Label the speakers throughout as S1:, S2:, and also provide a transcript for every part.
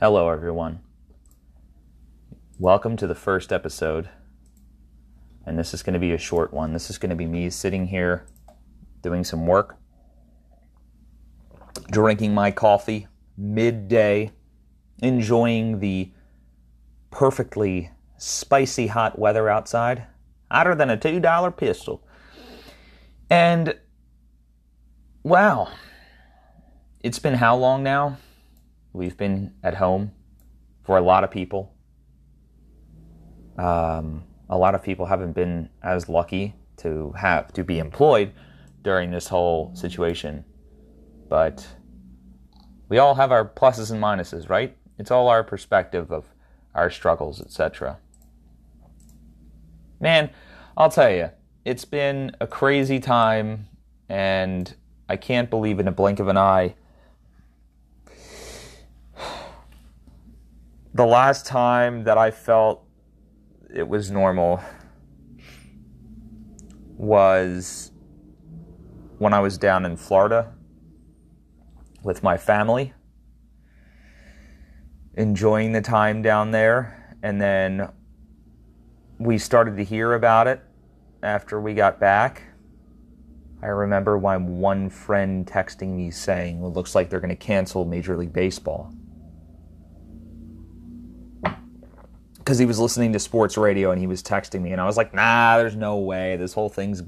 S1: Hello, everyone. Welcome to the first episode. And this is going to be a short one. This is going to be me sitting here doing some work, drinking my coffee midday, enjoying the perfectly spicy hot weather outside, hotter than a $2 pistol. And wow, it's been how long now? We've been at home for a lot of people. Um, a lot of people haven't been as lucky to have to be employed during this whole situation. But we all have our pluses and minuses, right? It's all our perspective of our struggles, etc. Man, I'll tell you, it's been a crazy time, and I can't believe in a blink of an eye. The last time that I felt it was normal was when I was down in Florida with my family, enjoying the time down there, and then we started to hear about it after we got back. I remember my one friend texting me saying, It looks like they're going to cancel Major League Baseball. Because he was listening to sports radio and he was texting me, and I was like, Nah, there's no way. This whole thing's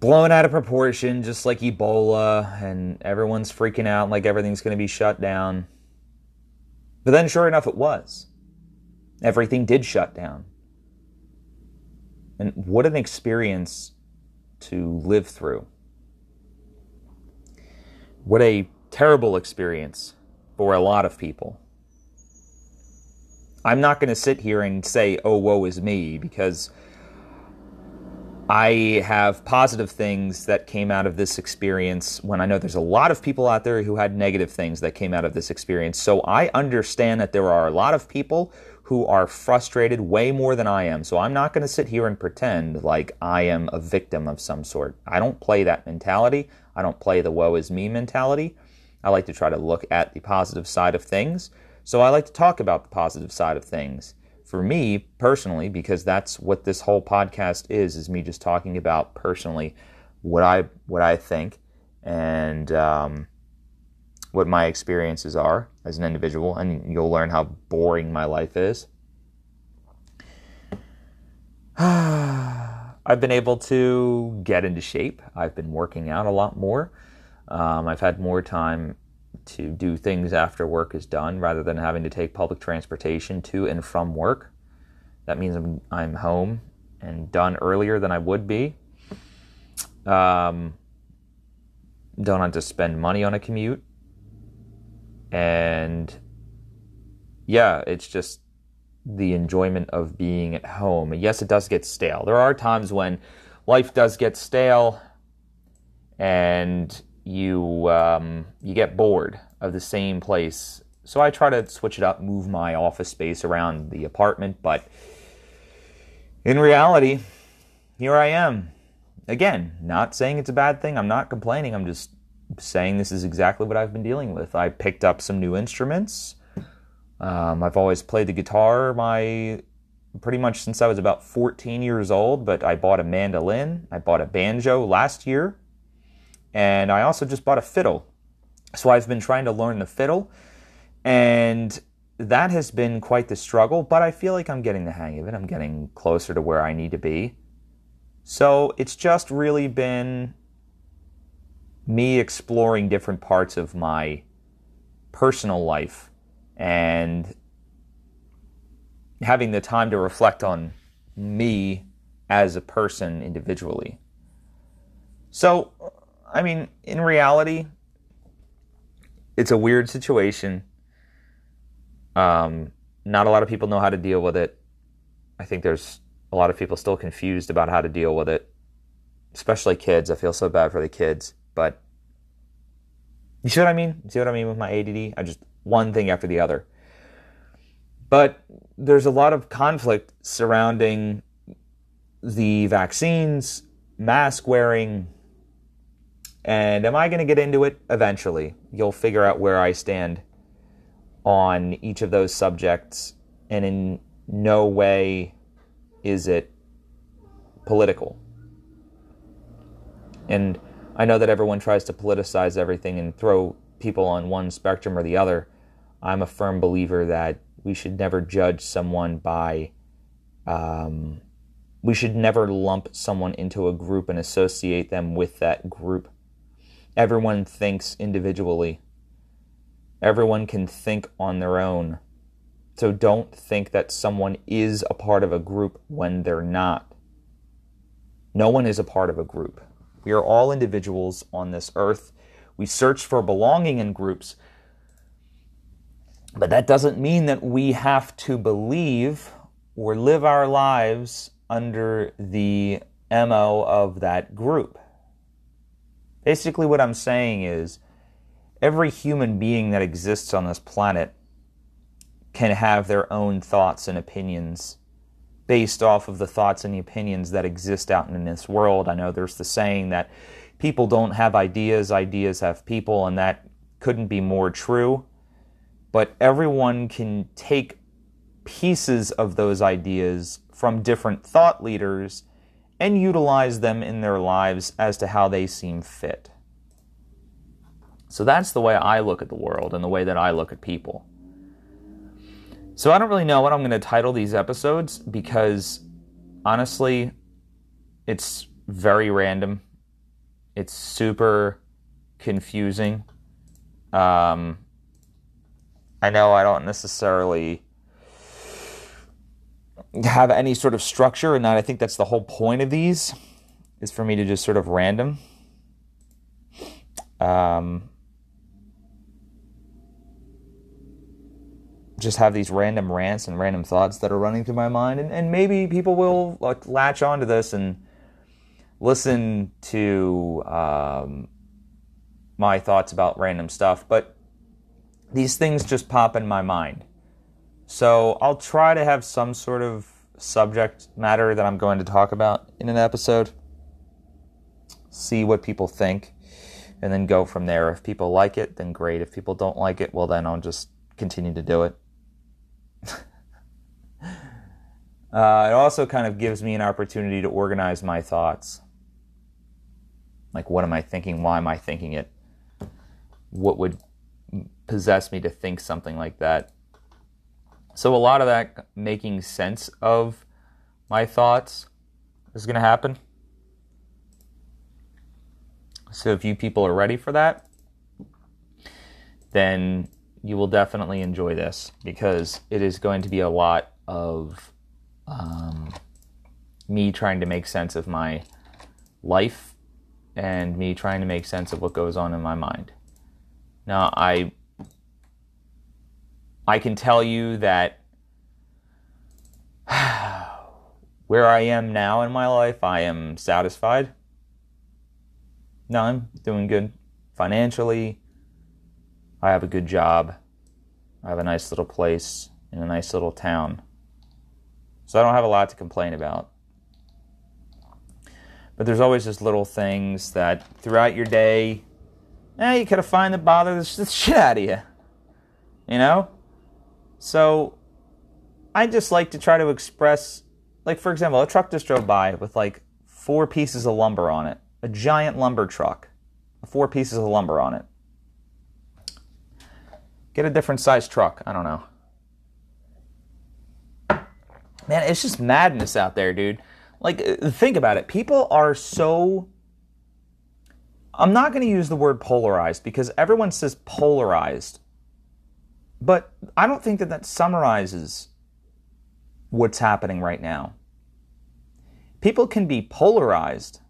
S1: blown out of proportion, just like Ebola, and everyone's freaking out like everything's going to be shut down. But then, sure enough, it was. Everything did shut down. And what an experience to live through. What a terrible experience for a lot of people. I'm not going to sit here and say, oh, woe is me, because I have positive things that came out of this experience when I know there's a lot of people out there who had negative things that came out of this experience. So I understand that there are a lot of people who are frustrated way more than I am. So I'm not going to sit here and pretend like I am a victim of some sort. I don't play that mentality. I don't play the woe is me mentality. I like to try to look at the positive side of things. So I like to talk about the positive side of things for me personally, because that's what this whole podcast is, is me just talking about personally what I what I think and um, what my experiences are as an individual, and you'll learn how boring my life is. I've been able to get into shape. I've been working out a lot more. Um, I've had more time to do things after work is done rather than having to take public transportation to and from work. That means I'm, I'm home and done earlier than I would be. Um, don't have to spend money on a commute. And yeah, it's just the enjoyment of being at home. Yes, it does get stale. There are times when life does get stale and you um, you get bored of the same place. So I try to switch it up, move my office space around the apartment, but in reality, here I am. Again, not saying it's a bad thing. I'm not complaining. I'm just saying this is exactly what I've been dealing with. I picked up some new instruments. Um, I've always played the guitar my pretty much since I was about 14 years old, but I bought a mandolin. I bought a banjo last year and I also just bought a fiddle. So I've been trying to learn the fiddle, and that has been quite the struggle, but I feel like I'm getting the hang of it. I'm getting closer to where I need to be. So it's just really been me exploring different parts of my personal life and having the time to reflect on me as a person individually. So I mean, in reality, it's a weird situation. Um, not a lot of people know how to deal with it. I think there's a lot of people still confused about how to deal with it, especially kids. I feel so bad for the kids, but you see what I mean? You see what I mean with my ADD? I just one thing after the other. But there's a lot of conflict surrounding the vaccines, mask wearing, and am I going to get into it? Eventually. You'll figure out where I stand on each of those subjects, and in no way is it political. And I know that everyone tries to politicize everything and throw people on one spectrum or the other. I'm a firm believer that we should never judge someone by, um, we should never lump someone into a group and associate them with that group. Everyone thinks individually. Everyone can think on their own. So don't think that someone is a part of a group when they're not. No one is a part of a group. We are all individuals on this earth. We search for belonging in groups, but that doesn't mean that we have to believe or live our lives under the MO of that group. Basically, what I'm saying is every human being that exists on this planet can have their own thoughts and opinions based off of the thoughts and the opinions that exist out in this world. I know there's the saying that people don't have ideas, ideas have people, and that couldn't be more true but everyone can take pieces of those ideas from different thought leaders and utilize them in their lives as to how they seem fit. So that's the way I look at the world and the way that I look at people. So I don't really know what I'm going to title these episodes because honestly, it's very random. It's super confusing. Um, I know I don't necessarily have any sort of structure, and I think that's the whole point of these is for me to just sort of random. Um, just have these random rants and random thoughts that are running through my mind, and, and maybe people will like latch onto this and listen to um, my thoughts about random stuff. But these things just pop in my mind. So I'll try to have some sort of subject matter that I'm going to talk about in an episode. See what people think, and then go from there. If people like it, then great. If people don't like it, well, then I'll just continue to do it. uh, it also kind of gives me an opportunity to organize my thoughts. Like, what am I thinking? Why am I thinking it? What would possess me to think something like that. So a lot of that making sense of my thoughts is going to happen. So if you people are ready for that, then you will definitely enjoy this because it is going to be a lot of um, me trying to make sense of my life and me trying to make sense of what goes on in my mind. Now, I I can tell you that where I am now in my life, I am satisfied. No, I'm doing good financially. I have a good job. I have a nice little place in a nice little town. So I don't have a lot to complain about. But there's always just little things that throughout your day, eh, you kind of find that bother the shit out of you. You know? So I just like to try to express, like, for example, a truck just drove by with like four pieces of lumber on it, a giant lumber truck, four pieces of lumber on it. Get a different size truck. I don't know. Man, it's just madness out there, dude. Like, think about it. People are so. I'm not going to use the word polarized because everyone says polarized. But I don't think that that summarizes what's happening right now. People can be polarized,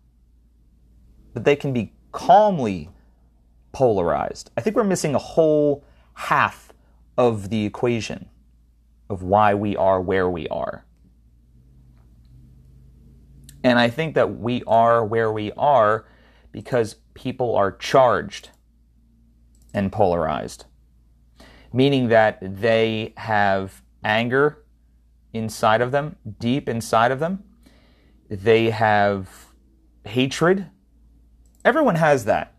S1: but they can be calmly polarized. I think we're missing a whole half of the equation of why we are where we are. And I think that we are where we are because people are charged and polarized meaning that they have anger inside of them, deep inside of them. They have hatred. Everyone has that.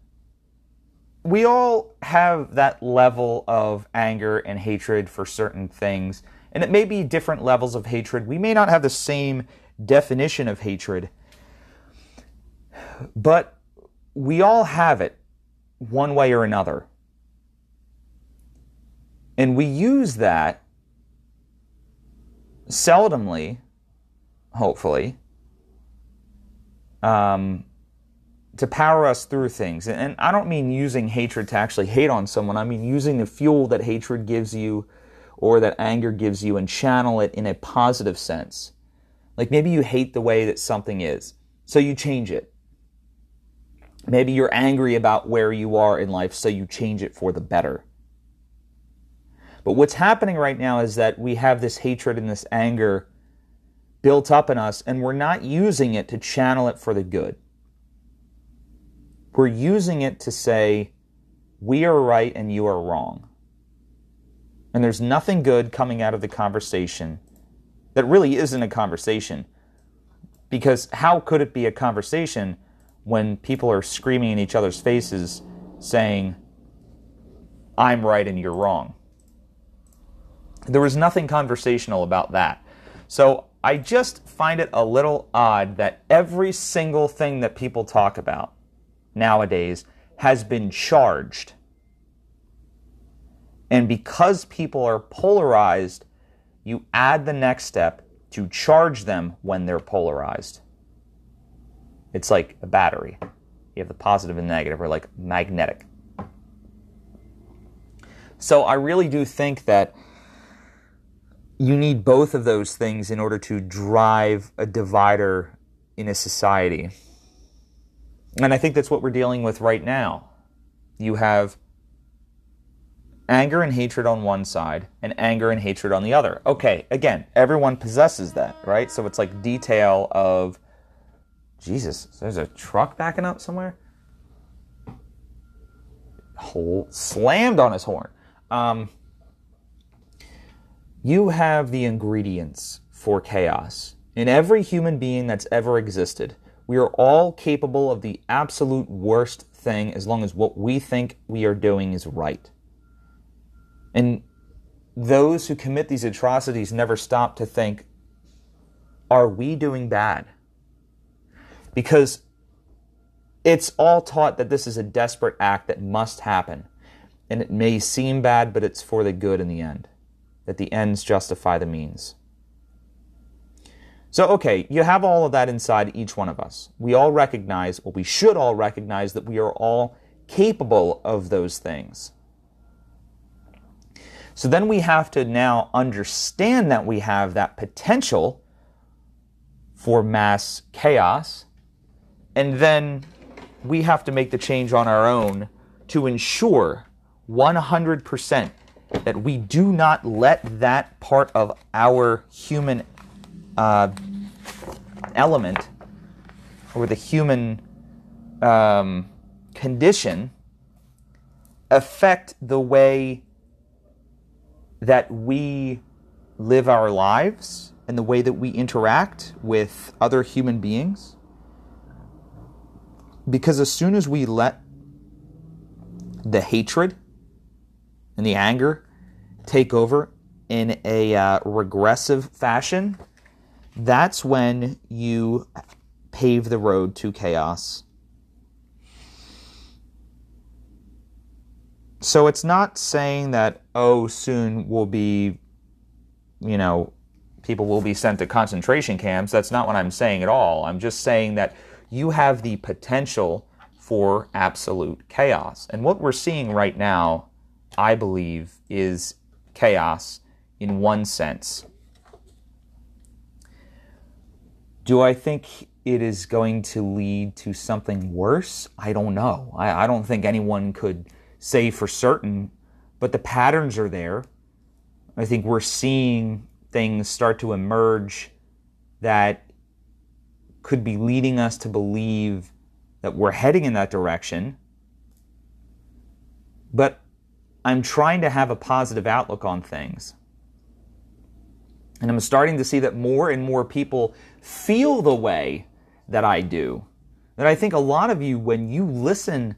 S1: we all have that level of anger and hatred for certain things, and it may be different levels of hatred. We may not have the same definition of hatred, but we all have it one way or another. And we use that seldomly, hopefully, um, to power us through things. And I don't mean using hatred to actually hate on someone, I mean using the fuel that hatred gives you or that anger gives you and channel it in a positive sense. Like maybe you hate the way that something is, so you change it. Maybe you're angry about where you are in life, so you change it for the better. But what's happening right now is that we have this hatred and this anger built up in us, and we're not using it to channel it for the good. We're using it to say, we are right and you are wrong. And there's nothing good coming out of the conversation that really isn't a conversation. Because how could it be a conversation when people are screaming in each other's faces saying, I'm right and you're wrong? There was nothing conversational about that. So I just find it a little odd that every single thing that people talk about nowadays has been charged. And because people are polarized, you add the next step to charge them when they're polarized. It's like a battery. You have the positive and negative, or like magnetic. So I really do think that you need both of those things in order to drive a divider in a society. And I think that's what we're dealing with right now. You have anger and hatred on one side and anger and hatred on the other. Okay, again, everyone possesses that, right? So it's like detail of Jesus, there's a truck backing up somewhere. Whole slammed on his horn. Um, you have the ingredients for chaos in every human being that's ever existed. We are all capable of the absolute worst thing as long as what we think we are doing is right. And those who commit these atrocities never stop to think, are we doing bad? Because it's all taught that this is a desperate act that must happen. And it may seem bad, but it's for the good in the end that the ends justify the means. So, okay, you have all of that inside each one of us. We all recognize, or we should all recognize, that we are all capable of those things. So then we have to now understand that we have that potential for mass chaos, and then we have to make the change on our own to ensure 100% that we do not let that part of our human uh, element or the human um, condition affect the way that we live our lives and the way that we interact with other human beings. Because as soon as we let the hatred and the anger take over in a uh, regressive fashion, that's when you pave the road to chaos. So it's not saying that, oh, soon will be, you know, people will be sent to concentration camps. That's not what I'm saying at all. I'm just saying that you have the potential for absolute chaos. And what we're seeing right now I believe, is chaos in one sense. Do I think it is going to lead to something worse? I don't know. I, I, don't think anyone could say for certain, but the patterns are there. I think we're seeing things start to emerge that could be leading us to believe that we're heading in that direction. But I'm trying to have a positive outlook on things. And I'm starting to see that more and more people feel the way that I do. That I think a lot of you, when you listen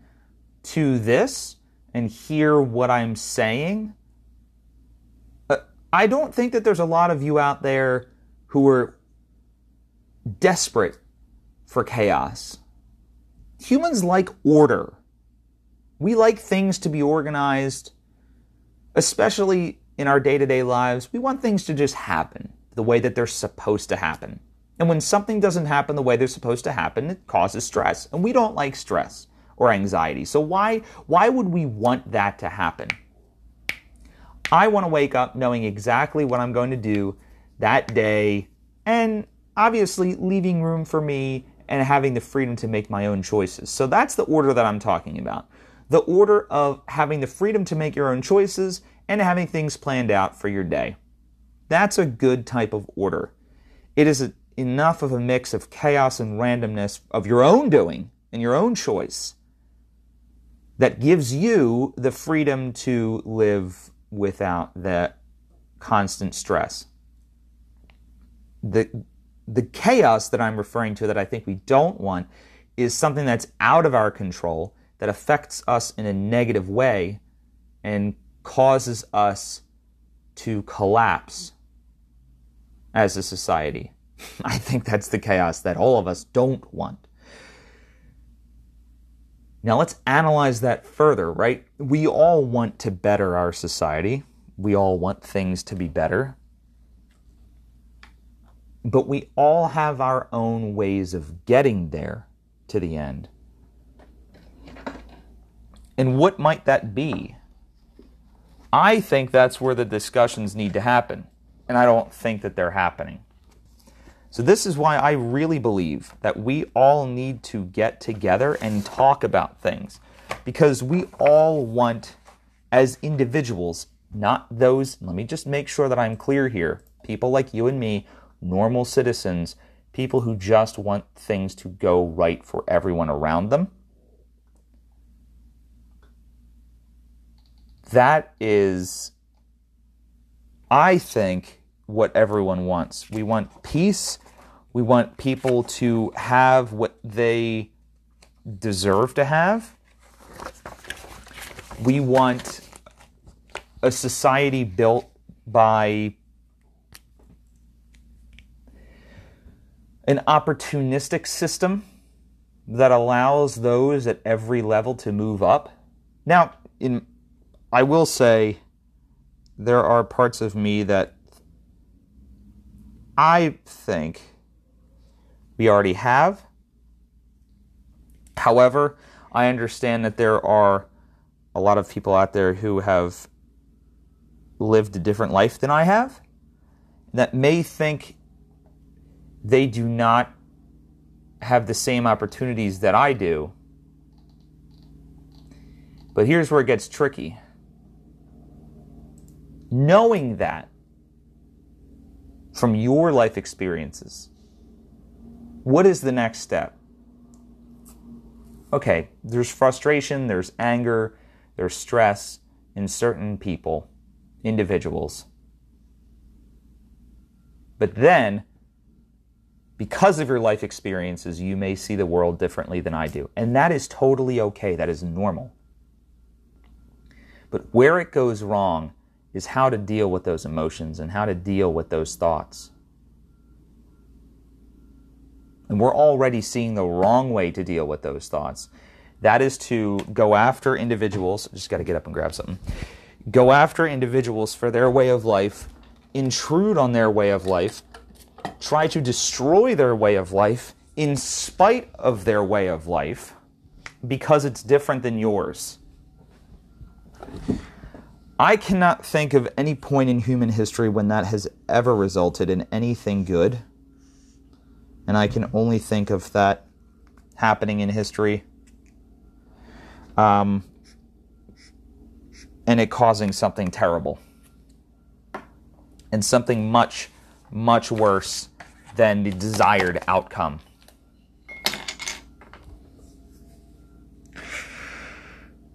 S1: to this and hear what I'm saying, uh, I don't think that there's a lot of you out there who are desperate for chaos. Humans like order. We like things to be organized, especially in our day to day lives. We want things to just happen the way that they're supposed to happen. And when something doesn't happen the way they're supposed to happen, it causes stress. And we don't like stress or anxiety. So why why would we want that to happen? I want to wake up knowing exactly what I'm going to do that day and obviously leaving room for me and having the freedom to make my own choices. So that's the order that I'm talking about. The order of having the freedom to make your own choices and having things planned out for your day. That's a good type of order. It is a, enough of a mix of chaos and randomness of your own doing and your own choice that gives you the freedom to live without that constant stress. The, the chaos that I'm referring to that I think we don't want is something that's out of our control that affects us in a negative way and causes us to collapse as a society. I think that's the chaos that all of us don't want. Now let's analyze that further, right? We all want to better our society. We all want things to be better. But we all have our own ways of getting there to the end. And what might that be? I think that's where the discussions need to happen and I don't think that they're happening. So, this is why I really believe that we all need to get together and talk about things because we all want, as individuals, not those, let me just make sure that I'm clear here, people like you and me, normal citizens, people who just want things to go right for everyone around them. That is I think, what everyone wants. We want peace. We want people to have what they deserve to have. We want a society built by an opportunistic system that allows those at every level to move up. Now, in I will say there are parts of me that I think we already have. However, I understand that there are a lot of people out there who have lived a different life than I have that may think they do not have the same opportunities that I do. But here's where it gets tricky knowing that from your life experiences, what is the next step? Okay, there's frustration, there's anger, there's stress in certain people, individuals. But then, because of your life experiences, you may see the world differently than I do. And that is totally okay, that is normal. But where it goes wrong is how to deal with those emotions and how to deal with those thoughts. And we're already seeing the wrong way to deal with those thoughts. That is to go after individuals. Just got to get up and grab something. Go after individuals for their way of life, intrude on their way of life, try to destroy their way of life in spite of their way of life because it's different than yours. I cannot think of any point in human history when that has ever resulted in anything good. And I can only think of that happening in history. Um, and it causing something terrible. And something much, much worse than the desired outcome.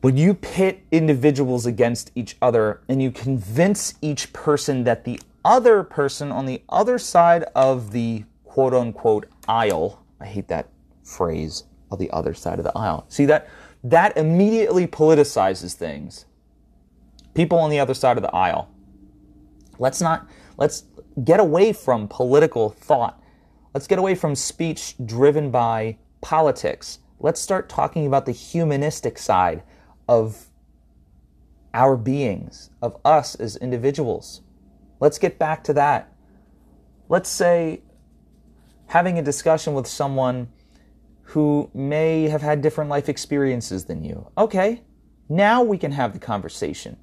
S1: When you pit individuals against each other and you convince each person that the other person on the other side of the quote unquote aisle, I hate that phrase, on the other side of the aisle. See that that immediately politicizes things. People on the other side of the aisle. Let's not, let's get away from political thought. Let's get away from speech driven by politics. Let's start talking about the humanistic side of our beings, of us as individuals. Let's get back to that. Let's say having a discussion with someone who may have had different life experiences than you. Okay, now we can have the conversation.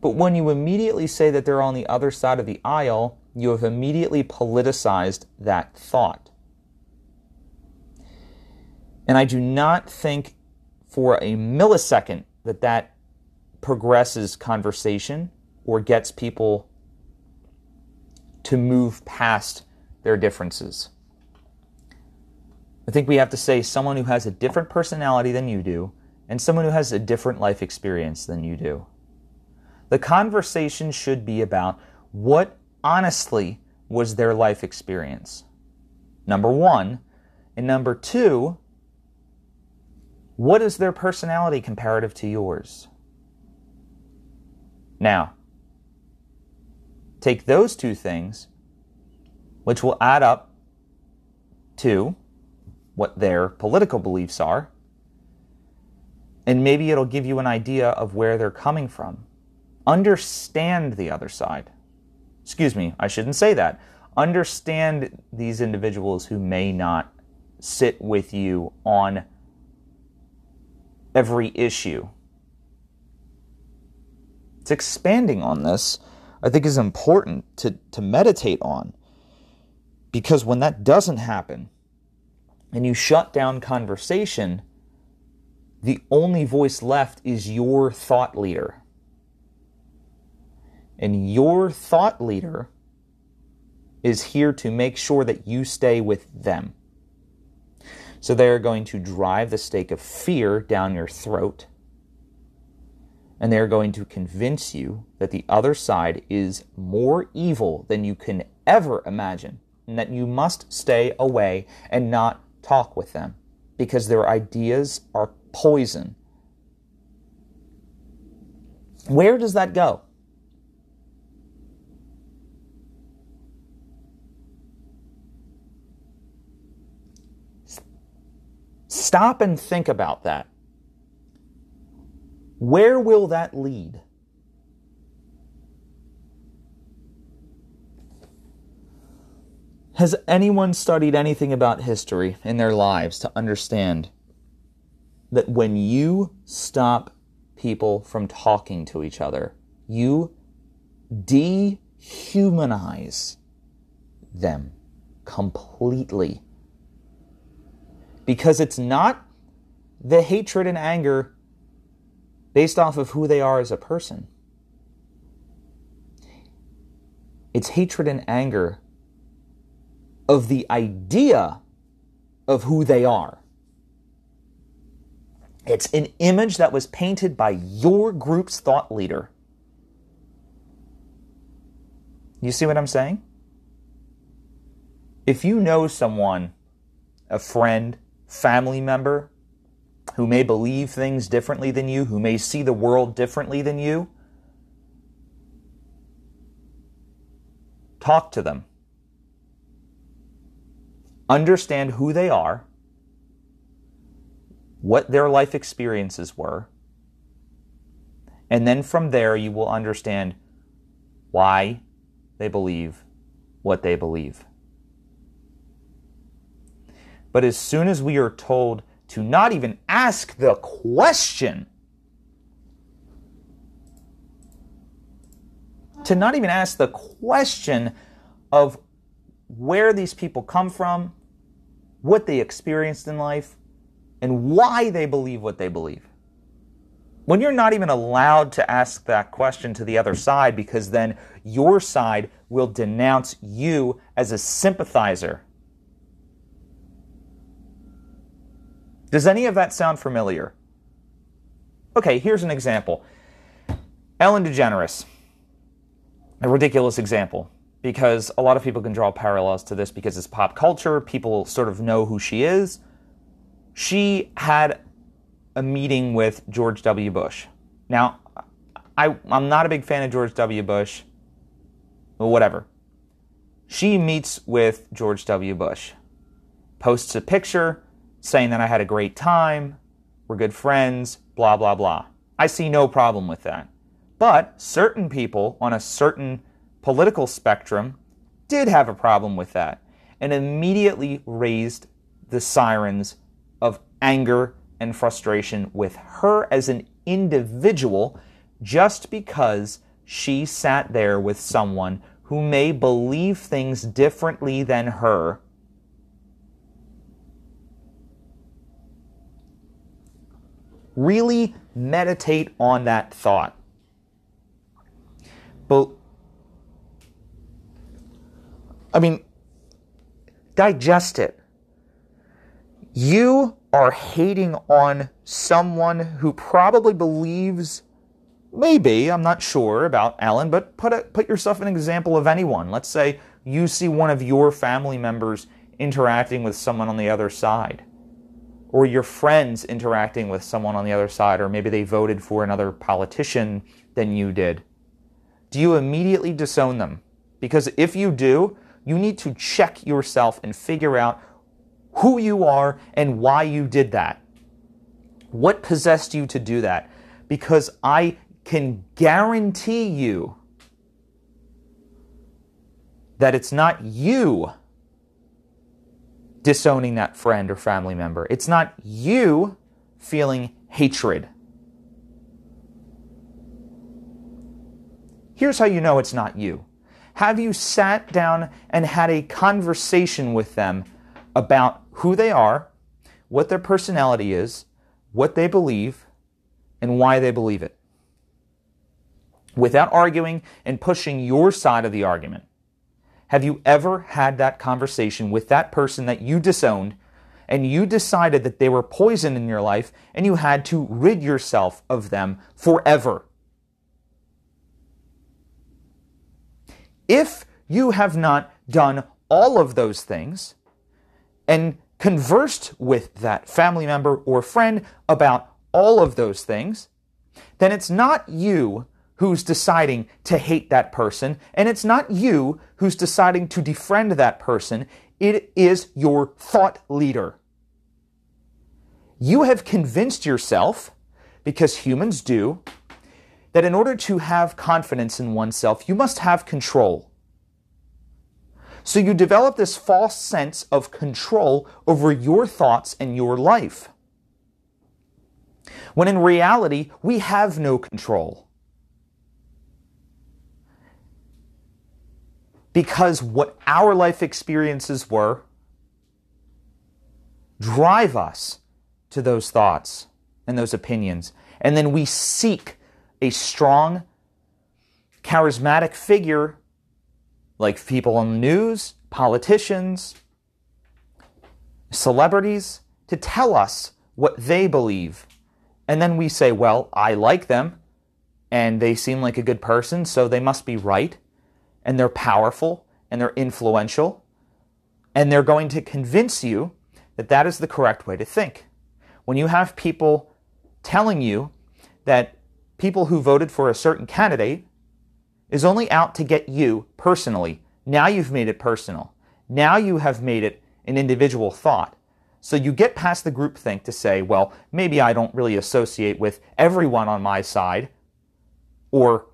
S1: But when you immediately say that they're on the other side of the aisle, you have immediately politicized that thought. And I do not think for a millisecond that that progresses conversation or gets people to move past their differences. I think we have to say someone who has a different personality than you do and someone who has a different life experience than you do. The conversation should be about what honestly was their life experience. Number one. And number two, what is their personality comparative to yours? Now, take those two things, which will add up to what their political beliefs are, and maybe it'll give you an idea of where they're coming from. Understand the other side. Excuse me, I shouldn't say that. Understand these individuals who may not sit with you on every issue. It's expanding on this, I think, is important to, to meditate on. Because when that doesn't happen, and you shut down conversation, the only voice left is your thought leader. And your thought leader is here to make sure that you stay with them. So they are going to drive the stake of fear down your throat. And they are going to convince you that the other side is more evil than you can ever imagine, and that you must stay away and not talk with them because their ideas are poison. Where does that go? Stop and think about that. Where will that lead? Has anyone studied anything about history in their lives to understand that when you stop people from talking to each other, you dehumanize them completely? Because it's not the hatred and anger based off of who they are as a person. It's hatred and anger of the idea of who they are. It's an image that was painted by your group's thought leader. You see what I'm saying? If you know someone, a friend, family member, who may believe things differently than you, who may see the world differently than you, talk to them understand who they are, what their life experiences were, and then from there you will understand why they believe what they believe. But as soon as we are told to not even ask the question, to not even ask the question of where these people come from, what they experienced in life, and why they believe what they believe. When you're not even allowed to ask that question to the other side because then your side will denounce you as a sympathizer. Does any of that sound familiar? Okay, here's an example Ellen DeGeneres, a ridiculous example because a lot of people can draw parallels to this because it's pop culture. People sort of know who she is. She had a meeting with George W. Bush. Now, I, I'm not a big fan of George W. Bush, but whatever. She meets with George W. Bush, posts a picture saying that I had a great time, we're good friends, blah, blah, blah. I see no problem with that. But certain people on a certain political spectrum did have a problem with that and immediately raised the sirens of anger and frustration with her as an individual just because she sat there with someone who may believe things differently than her. Really meditate on that thought. But, I mean, digest it. You are hating on someone who probably believes maybe i'm not sure about Ellen, but put a, put yourself an example of anyone let's say you see one of your family members interacting with someone on the other side or your friends interacting with someone on the other side or maybe they voted for another politician than you did do you immediately disown them because if you do you need to check yourself and figure out who you are and why you did that. What possessed you to do that? Because I can guarantee you that it's not you disowning that friend or family member. It's not you feeling hatred. Here's how you know it's not you. Have you sat down and had a conversation with them about who they are, what their personality is, what they believe, and why they believe it. Without arguing and pushing your side of the argument. Have you ever had that conversation with that person that you disowned and you decided that they were poison in your life and you had to rid yourself of them forever? If you have not done all of those things and conversed with that family member or friend about all of those things, then it's not you who's deciding to hate that person, and it's not you who's deciding to defriend that person. It is your thought leader. You have convinced yourself, because humans do, that in order to have confidence in oneself, you must have control. So you develop this false sense of control over your thoughts and your life. When in reality, we have no control. Because what our life experiences were drive us to those thoughts and those opinions. And then we seek a strong, charismatic figure like people on the news, politicians, celebrities, to tell us what they believe. And then we say, well, I like them, and they seem like a good person, so they must be right, and they're powerful, and they're influential, and they're going to convince you that that is the correct way to think. When you have people telling you that people who voted for a certain candidate is only out to get you personally. Now you've made it personal. Now you have made it an individual thought. So you get past the group think to say, well, maybe I don't really associate with everyone on my side or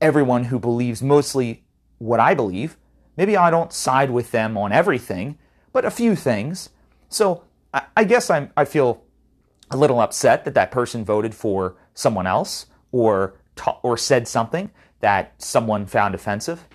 S1: everyone who believes mostly what I believe. Maybe I don't side with them on everything, but a few things. So I guess I'm, I feel a little upset that that person voted for someone else or, ta- or said something that someone found offensive.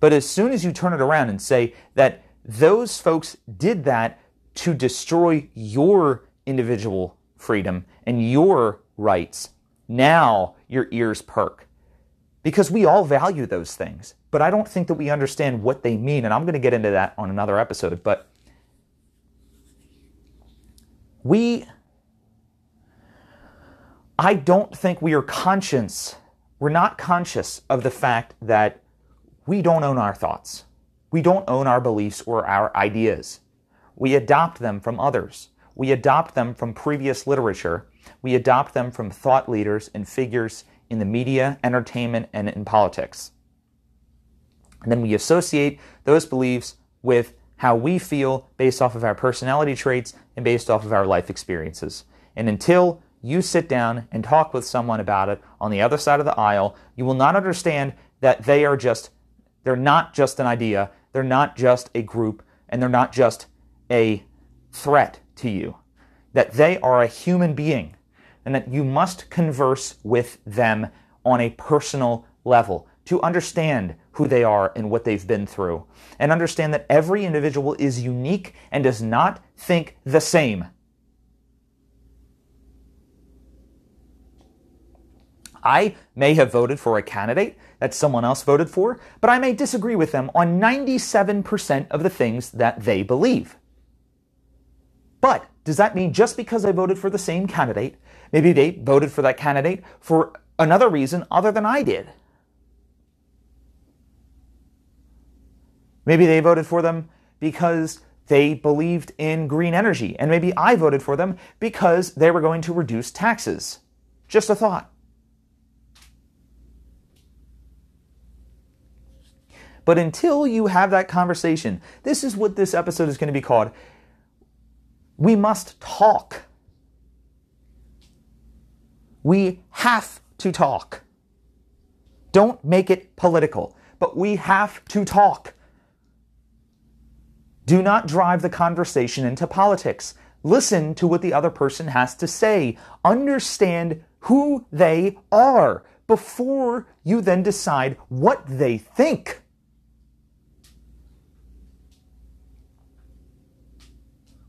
S1: But as soon as you turn it around and say that those folks did that to destroy your individual freedom and your rights, now your ears perk. Because we all value those things, but I don't think that we understand what they mean. And I'm going to get into that on another episode. But we I don't think we are conscious, we're not conscious of the fact that we don't own our thoughts. We don't own our beliefs or our ideas. We adopt them from others. we adopt them from previous literature, we adopt them from thought leaders and figures in the media, entertainment, and in politics. And then we associate those beliefs with how we feel based off of our personality traits and based off of our life experiences. And until you sit down and talk with someone about it on the other side of the aisle, you will not understand that they are just, they're not just an idea, they're not just a group, and they're not just a threat to you. That they are a human being, and that you must converse with them on a personal level to understand who they are and what they've been through, and understand that every individual is unique and does not think the same. I may have voted for a candidate that someone else voted for, but I may disagree with them on 97% of the things that they believe. But does that mean just because I voted for the same candidate, maybe they voted for that candidate for another reason other than I did? Maybe they voted for them because they believed in green energy, and maybe I voted for them because they were going to reduce taxes. Just a thought. But until you have that conversation, this is what this episode is going to be called. We must talk. We have to talk. Don't make it political, but we have to talk. Do not drive the conversation into politics. Listen to what the other person has to say. Understand who they are before you then decide what they think.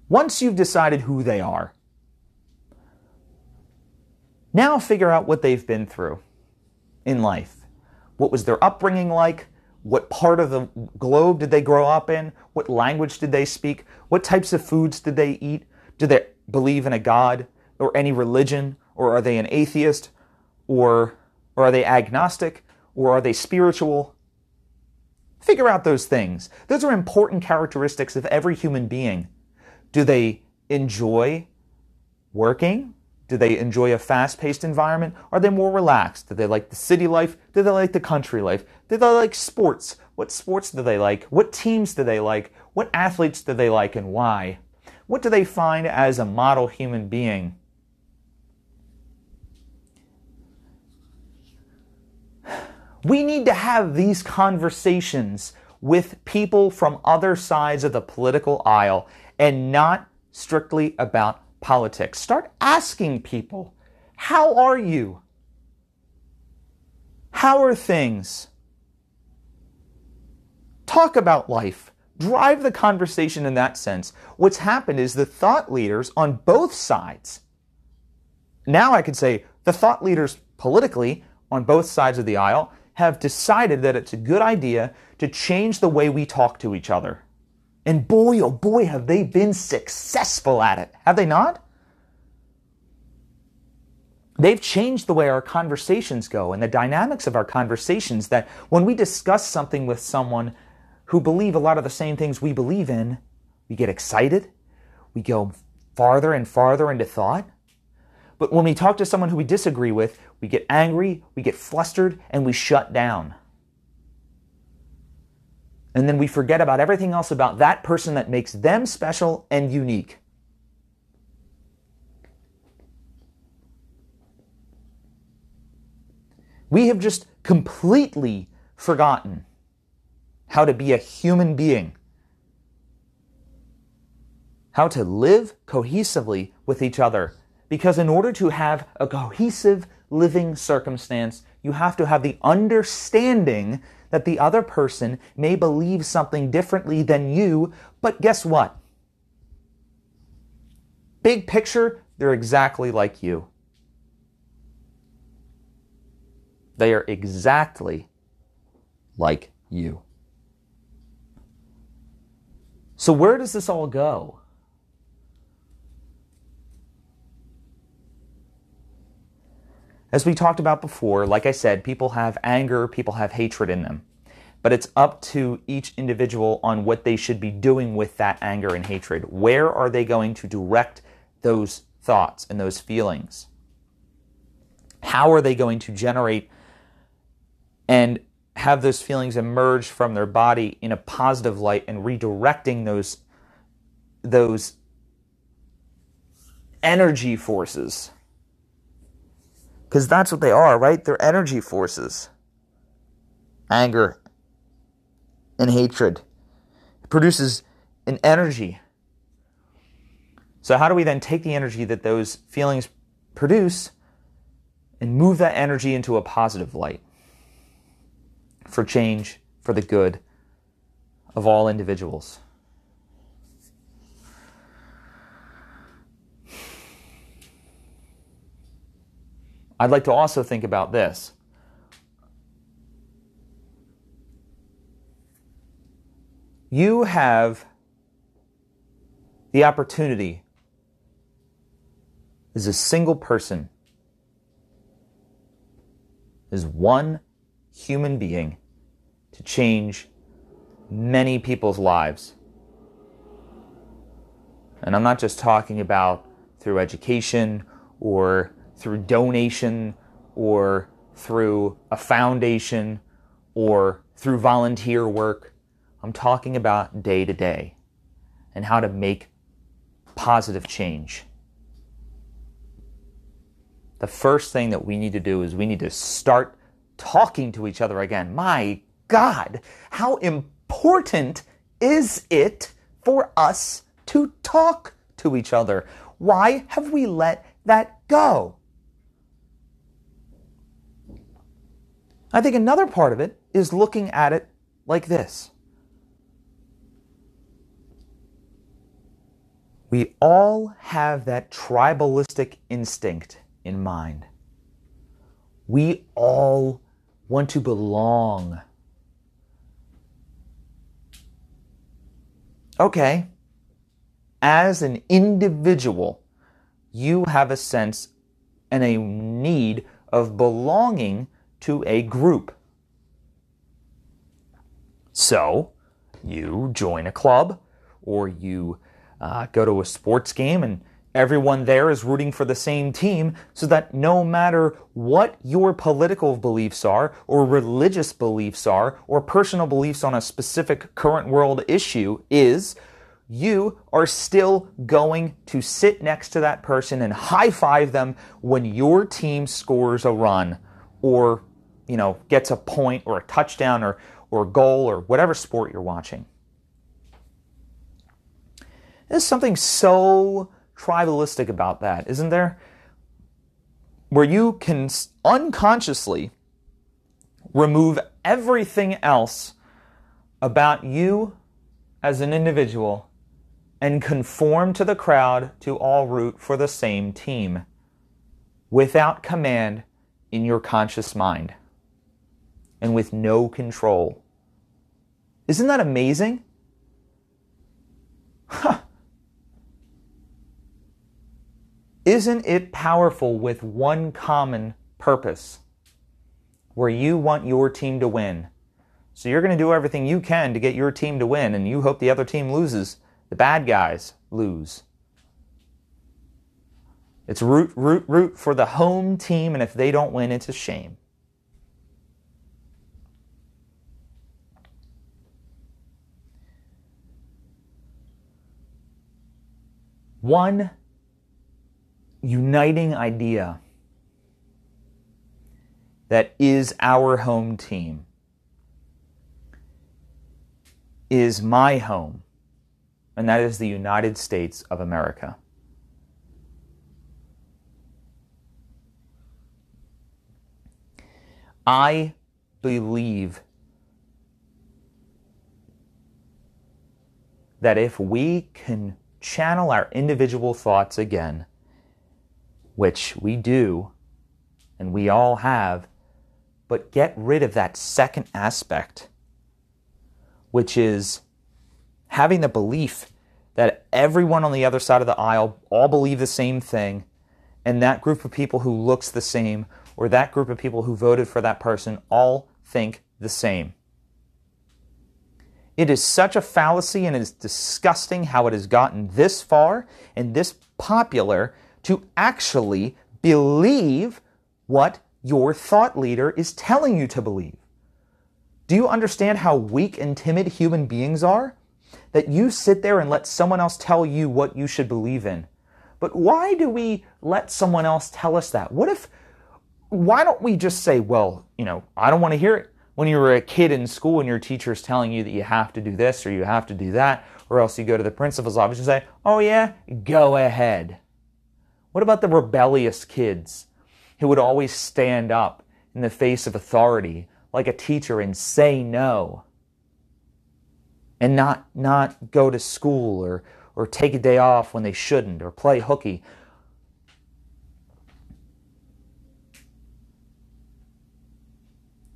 S1: Once you've decided who they are, now figure out what they've been through in life. What was their upbringing like? What part of the globe did they grow up in? What language did they speak? What types of foods did they eat? Do they believe in a God or any religion? Or are they an atheist? Or, or are they agnostic? Or are they spiritual? Figure out those things. Those are important characteristics of every human being. Do they enjoy working? Do they enjoy a fast paced environment? Are they more relaxed? Do they like the city life? Do they like the country life? Do they like sports? What sports do they like? What teams do they like? What athletes do they like and why? What do they find as a model human being? We need to have these conversations with people from other sides of the political aisle and not strictly about politics. Start asking people, how are you? How are things? Talk about life. Drive the conversation in that sense. What's happened is the thought leaders on both sides, now I could say the thought leaders politically on both sides of the aisle have decided that it's a good idea to change the way we talk to each other. And boy, oh boy, have they been successful at it, have they not? They've changed the way our conversations go and the dynamics of our conversations that when we discuss something with someone who believe a lot of the same things we believe in, we get excited, we go farther and farther into thought. But when we talk to someone who we disagree with, we get angry, we get flustered, and we shut down. And then we forget about everything else about that person that makes them special and unique. We have just completely forgotten how to be a human being, how to live cohesively with each other. Because in order to have a cohesive living circumstance, you have to have the understanding that the other person may believe something differently than you, but guess what? Big picture, they're exactly like you. They are exactly like you. So, where does this all go? As we talked about before, like I said, people have anger, people have hatred in them. But it's up to each individual on what they should be doing with that anger and hatred. Where are they going to direct those thoughts and those feelings? How are they going to generate and have those feelings emerge from their body in a positive light and redirecting those those energy forces because that's what they are right? They're energy forces. Anger and hatred. It produces an energy. So how do we then take the energy that those feelings produce and move that energy into a positive light for change, for the good of all individuals. I'd like to also think about this. You have the opportunity as a single person, as one human being, to change many people's lives. And I'm not just talking about through education or through donation or through a foundation or through volunteer work. I'm talking about day to day and how to make positive change. The first thing that we need to do is we need to start talking to each other again. My God, how important is it for us to talk to each other? Why have we let that go? I think another part of it is looking at it like this. We all have that tribalistic instinct in mind. We all want to belong okay, as an individual, you have a sense and a need of belonging to a group. So, you join a club or you uh, go to a sports game and everyone there is rooting for the same team so that no matter what your political beliefs are or religious beliefs are or personal beliefs on a specific current world issue is you are still going to sit next to that person and high five them when your team scores a run or you know gets a point or a touchdown or or a goal or whatever sport you're watching there's something so tribalistic about that, isn't there? Where you can unconsciously remove everything else about you as an individual and conform to the crowd to all root for the same team without command in your conscious mind and with no control. Isn't that amazing? Huh. Isn't it powerful with one common purpose where you want your team to win? So you're going to do everything you can to get your team to win, and you hope the other team loses. The bad guys lose. It's root, root, root for the home team, and if they don't win, it's a shame. One uniting idea that is our home team, is my home, and that is the United States of America. I believe that if we can channel our individual thoughts again which we do and we all have, but get rid of that second aspect, which is having the belief that everyone on the other side of the aisle all believe the same thing, and that group of people who looks the same, or that group of people who voted for that person all think the same. It is such a fallacy and it is disgusting how it has gotten this far and this popular to actually believe what your thought leader is telling you to believe. Do you understand how weak and timid human beings are? That you sit there and let someone else tell you what you should believe in. But why do we let someone else tell us that? What if, why don't we just say, well, you know, I don't want to hear it. When you were a kid in school and your teacher is telling you that you have to do this or you have to do that, or else you go to the principal's office and say, oh yeah, go ahead. What about the rebellious kids who would always stand up in the face of authority like a teacher and say no? And not, not go to school or, or take a day off when they shouldn't or play hooky.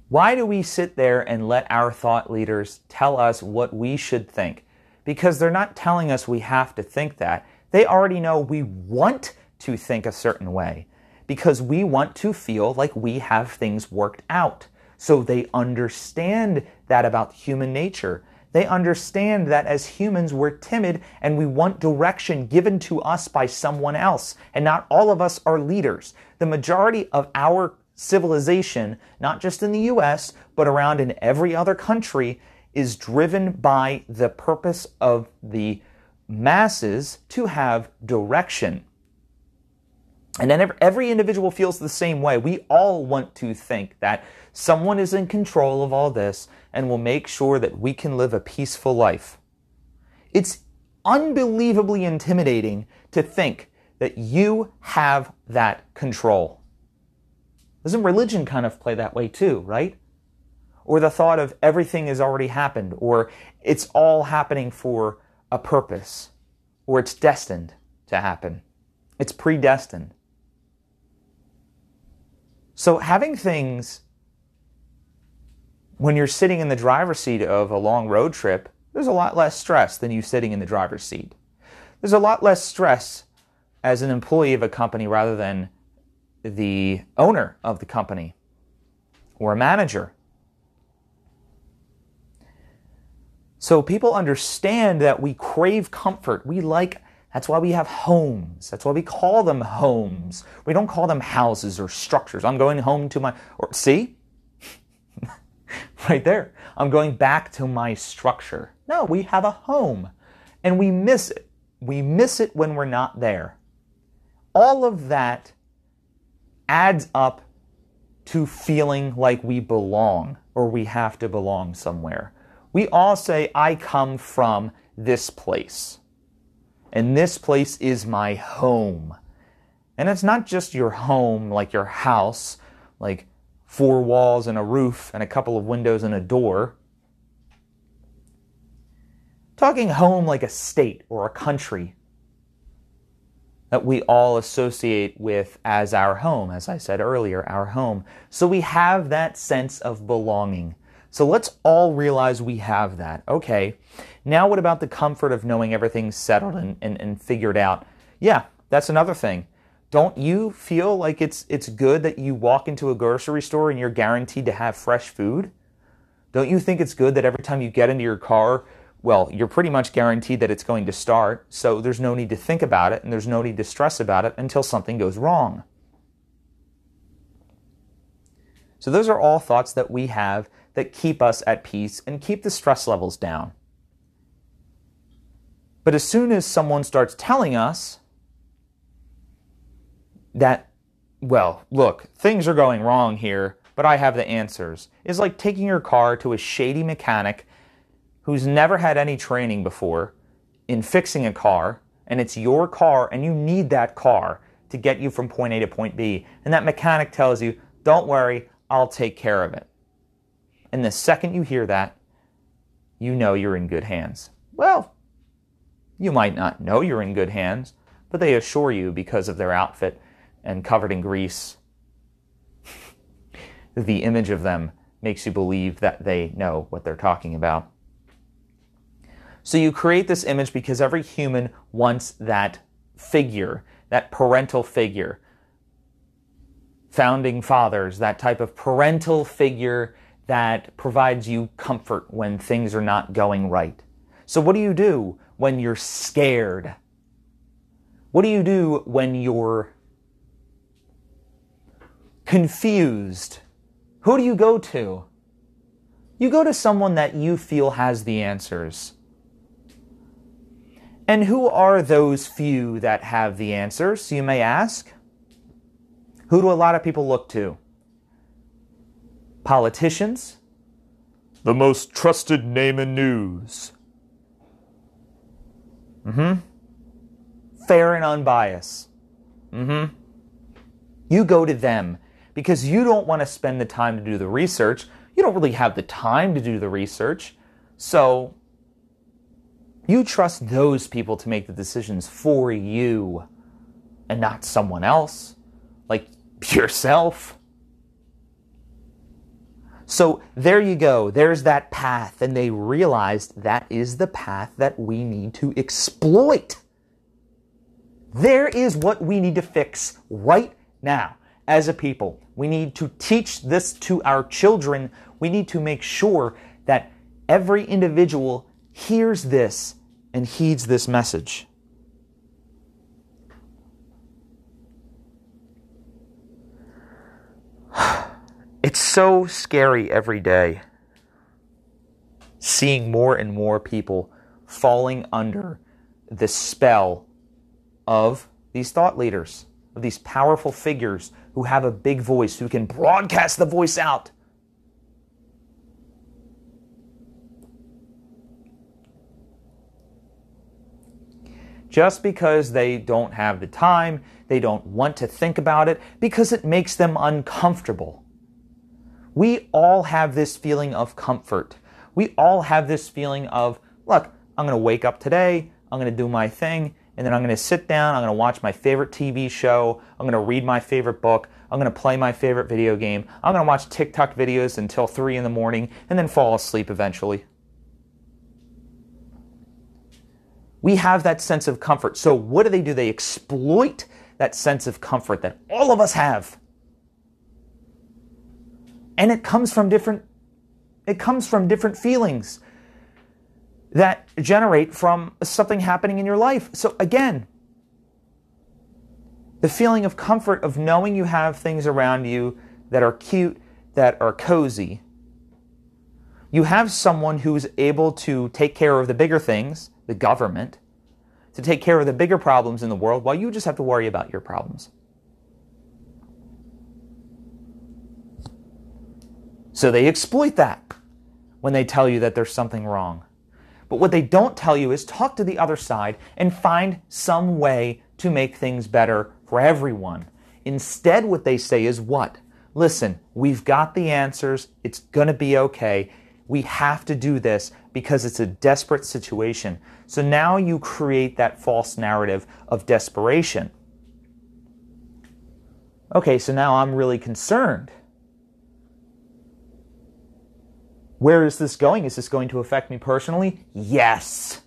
S1: Why do we sit there and let our thought leaders tell us what we should think? Because they're not telling us we have to think that. They already know we want to think a certain way because we want to feel like we have things worked out. So they understand that about human nature. They understand that as humans, we're timid and we want direction given to us by someone else. And not all of us are leaders. The majority of our civilization, not just in the US, but around in every other country, is driven by the purpose of the masses to have direction. And then every individual feels the same way. We all want to think that someone is in control of all this and will make sure that we can live a peaceful life. It's unbelievably intimidating to think that you have that control. Doesn't religion kind of play that way too, right? Or the thought of everything has already happened, or it's all happening for a purpose, or it's destined to happen. It's predestined. So having things when you're sitting in the driver's seat of a long road trip, there's a lot less stress than you sitting in the driver's seat. There's a lot less stress as an employee of a company rather than the owner of the company or a manager. So people understand that we crave comfort. We like, that's why we have homes. That's why we call them homes. We don't call them houses or structures. I'm going home to my, or see? right there. I'm going back to my structure. No, we have a home and we miss it. We miss it when we're not there. All of that adds up to feeling like we belong or we have to belong somewhere. We all say, I come from this place. And this place is my home. And it's not just your home, like your house, like four walls and a roof and a couple of windows and a door. Talking home like a state or a country that we all associate with as our home, as I said earlier, our home. So we have that sense of belonging. So let's all realize we have that. Okay, now what about the comfort of knowing everything's settled and, and, and figured out? Yeah, that's another thing. Don't you feel like it's it's good that you walk into a grocery store and you're guaranteed to have fresh food? Don't you think it's good that every time you get into your car, well, you're pretty much guaranteed that it's going to start, so there's no need to think about it and there's no need to stress about it until something goes wrong. So those are all thoughts that we have that keep us at peace and keep the stress levels down. But as soon as someone starts telling us that, well, look, things are going wrong here, but I have the answers, is like taking your car to a shady mechanic who's never had any training before in fixing a car, and it's your car, and you need that car to get you from point A to point B. And that mechanic tells you, don't worry, I'll take care of it. And the second you hear that, you know you're in good hands. Well, you might not know you're in good hands, but they assure you because of their outfit and covered in grease. the image of them makes you believe that they know what they're talking about. So you create this image because every human wants that figure, that parental figure. Founding fathers, that type of parental figure that provides you comfort when things are not going right. So, what do you do when you're scared? What do you do when you're confused? Who do you go to? You go to someone that you feel has the answers. And who are those few that have the answers, you may ask? Who do a lot of people look to? Politicians? The most trusted name in news. Mm hmm. Fair and unbiased. Mm hmm. You go to them because you don't want to spend the time to do the research. You don't really have the time to do the research. So you trust those people to make the decisions for you and not someone else, like yourself. So there you go. There's that path. And they realized that is the path that we need to exploit. There is what we need to fix right now as a people. We need to teach this to our children. We need to make sure that every individual hears this and heeds this message. It's so scary every day seeing more and more people falling under the spell of these thought leaders, of these powerful figures who have a big voice, who can broadcast the voice out. Just because they don't have the time, they don't want to think about it, because it makes them uncomfortable. We all have this feeling of comfort. We all have this feeling of, look, I'm going to wake up today, I'm going to do my thing, and then I'm going to sit down, I'm going to watch my favorite TV show, I'm going to read my favorite book, I'm going to play my favorite video game, I'm going to watch TikTok videos until 3 in the morning, and then fall asleep eventually. We have that sense of comfort. So, what do they do? They exploit that sense of comfort that all of us have and it comes from different it comes from different feelings that generate from something happening in your life. So again, the feeling of comfort of knowing you have things around you that are cute, that are cozy. You have someone who's able to take care of the bigger things, the government, to take care of the bigger problems in the world while you just have to worry about your problems. So they exploit that when they tell you that there's something wrong. But what they don't tell you is talk to the other side and find some way to make things better for everyone. Instead, what they say is what? Listen, we've got the answers. It's going to be okay. We have to do this because it's a desperate situation. So now you create that false narrative of desperation. Okay, so now I'm really concerned. Where is this going? Is this going to affect me personally? Yes.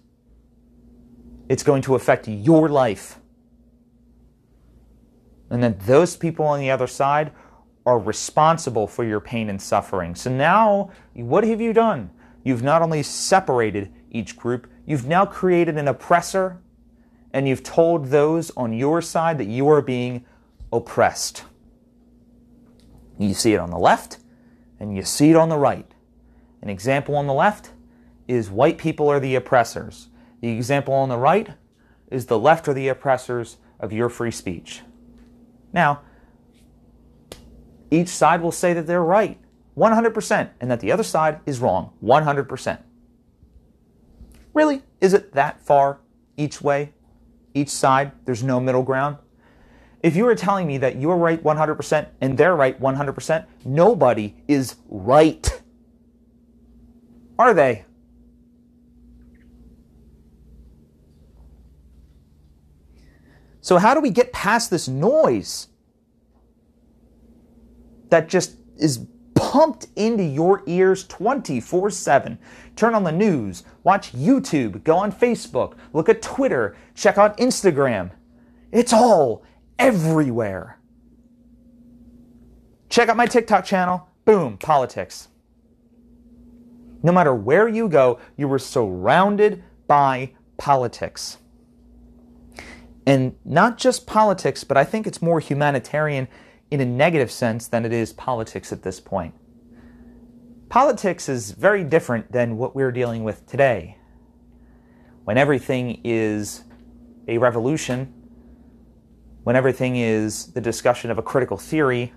S1: It's going to affect your life. And then those people on the other side are responsible for your pain and suffering. So now, what have you done? You've not only separated each group, you've now created an oppressor, and you've told those on your side that you are being oppressed. You see it on the left, and you see it on the right. An example on the left is white people are the oppressors. The example on the right is the left are the oppressors of your free speech. Now, each side will say that they're right 100% and that the other side is wrong 100%. Really? Is it that far each way? Each side? There's no middle ground? If you are telling me that you're right 100% and they're right 100%, nobody is right. Are they? So, how do we get past this noise that just is pumped into your ears 24 7? Turn on the news, watch YouTube, go on Facebook, look at Twitter, check out Instagram. It's all everywhere. Check out my TikTok channel. Boom, politics. No matter where you go, you are surrounded by politics. And not just politics, but I think it's more humanitarian in a negative sense than it is politics at this point. Politics is very different than what we're dealing with today. When everything is a revolution, when everything is the discussion of a critical theory,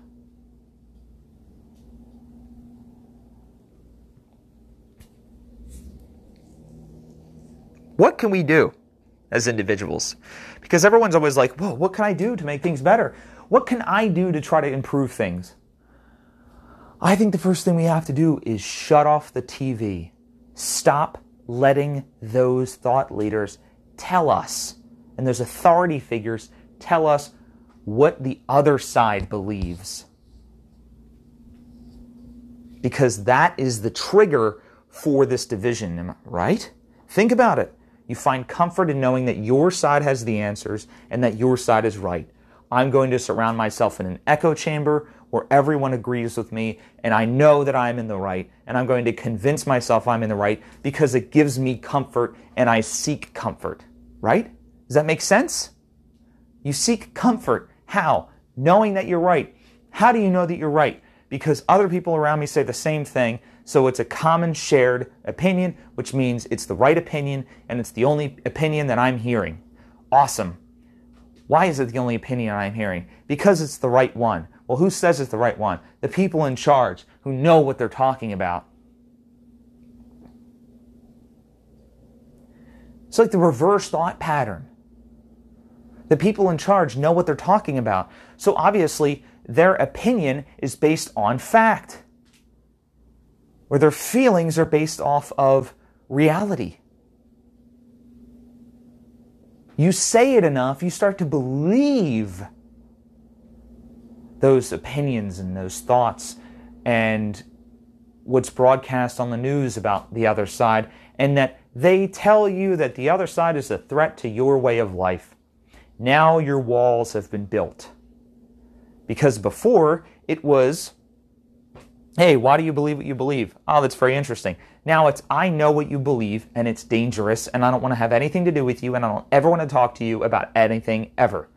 S1: what can we do as individuals? Because everyone's always like, well, what can I do to make things better? What can I do to try to improve things? I think the first thing we have to do is shut off the TV. Stop letting those thought leaders tell us, and those authority figures tell us what the other side believes. Because that is the trigger for this division, right? Think about it. You find comfort in knowing that your side has the answers and that your side is right. I'm going to surround myself in an echo chamber where everyone agrees with me and I know that I'm in the right and I'm going to convince myself I'm in the right because it gives me comfort and I seek comfort, right? Does that make sense? You seek comfort. How? Knowing that you're right. How do you know that you're right? Because other people around me say the same thing so it's a common shared opinion, which means it's the right opinion and it's the only opinion that I'm hearing. Awesome. Why is it the only opinion I'm hearing? Because it's the right one. Well, who says it's the right one? The people in charge who know what they're talking about. It's like the reverse thought pattern. The people in charge know what they're talking about. So obviously, their opinion is based on fact or their feelings are based off of reality. You say it enough, you start to believe those opinions and those thoughts and what's broadcast on the news about the other side, and that they tell you that the other side is a threat to your way of life. Now your walls have been built. Because before it was Hey, why do you believe what you believe? Oh, that's very interesting. Now it's, I know what you believe and it's dangerous and I don't want to have anything to do with you and I don't ever want to talk to you about anything ever.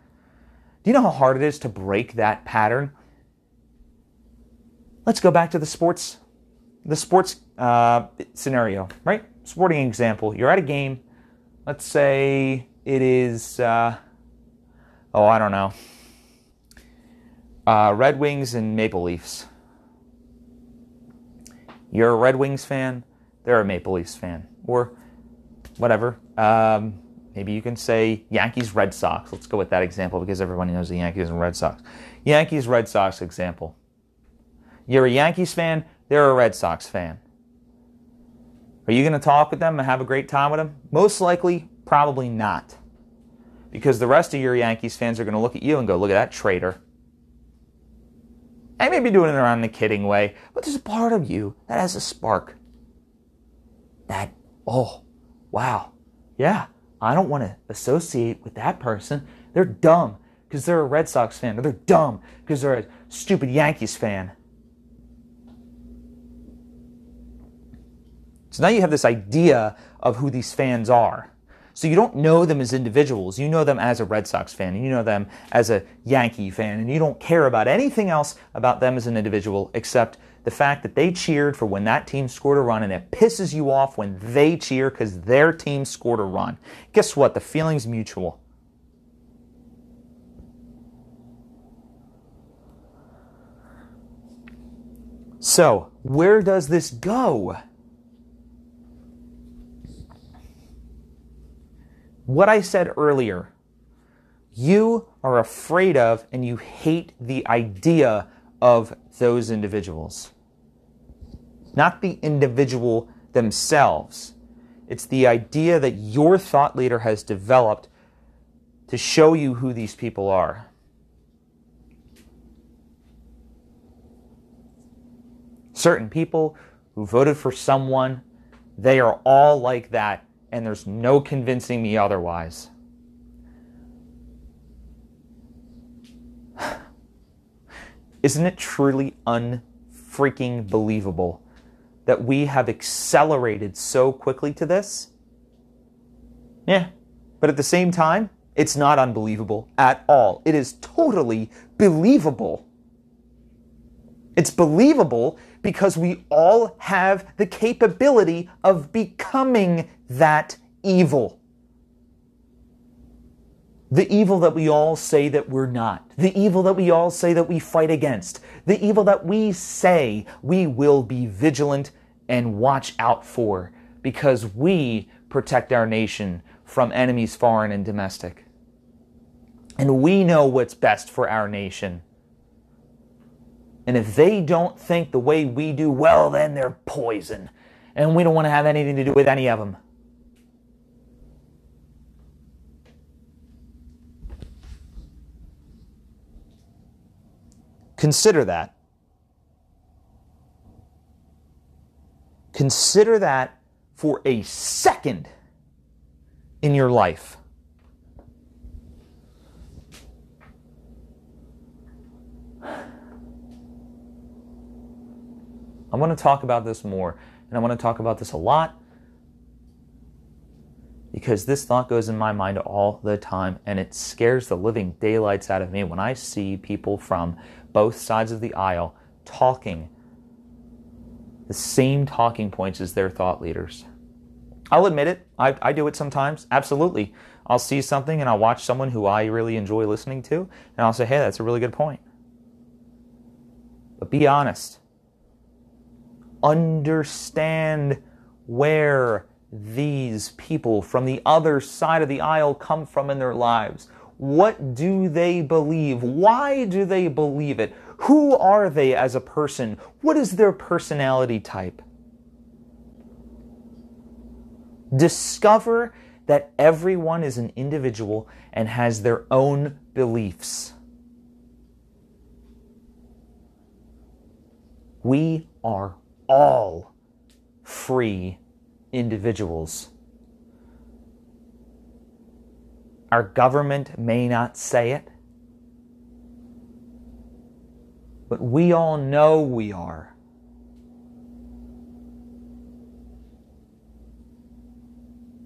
S1: Do you know how hard it is to break that pattern? Let's go back to the sports, the sports uh, scenario, right? Sporting example. You're at a game. Let's say it is, uh, oh, I don't know, uh, Red Wings and Maple Leafs you're a Red Wings fan, they're a Maple Leafs fan, or whatever. Um, maybe you can say Yankees Red Sox. Let's go with that example because everybody knows the Yankees and Red Sox. Yankees Red Sox example. You're a Yankees fan, they're a Red Sox fan. Are you going to talk with them and have a great time with them? Most likely, probably not. Because the rest of your Yankees fans are going to look at you and go, look at that traitor. I may be doing it around a kidding way, but there's a part of you that has a spark. That, oh, wow, yeah, I don't want to associate with that person. They're dumb because they're a Red Sox fan, or they're dumb because they're a stupid Yankees fan. So now you have this idea of who these fans are. So you don't know them as individuals. You know them as a Red Sox fan, and you know them as a Yankee fan, and you don't care about anything else about them as an individual except the fact that they cheered for when that team scored a run, and it pisses you off when they cheer because their team scored a run. Guess what? The feeling's mutual. So, where does this go? What I said earlier, you are afraid of and you hate the idea of those individuals. Not the individual themselves. It's the idea that your thought leader has developed to show you who these people are. Certain people who voted for someone, they are all like that and there's no convincing me otherwise. Isn't it truly unfreaking believable that we have accelerated so quickly to this? Yeah. But at the same time, it's not unbelievable at all. It is totally believable. It's believable because we all have the capability of becoming that evil. The evil that we all say that we're not. The evil that we all say that we fight against. The evil that we say we will be vigilant and watch out for because we protect our nation from enemies foreign and domestic. And we know what's best for our nation. And if they don't think the way we do, well, then they're poison. And we don't want to have anything to do with any of them. Consider that. Consider that for a second in your life. I want to talk about this more, and I want to talk about this a lot because this thought goes in my mind all the time, and it scares the living daylights out of me when I see people from both sides of the aisle talking the same talking points as their thought leaders. I'll admit it, I, I do it sometimes, absolutely. I'll see something and I'll watch someone who I really enjoy listening to, and I'll say, hey, that's a really good point. But be honest understand where these people from the other side of the aisle come from in their lives. What do they believe? Why do they believe it? Who are they as a person? What is their personality type? Discover that everyone is an individual and has their own beliefs. We are all free individuals. Our government may not say it, but we all know we are.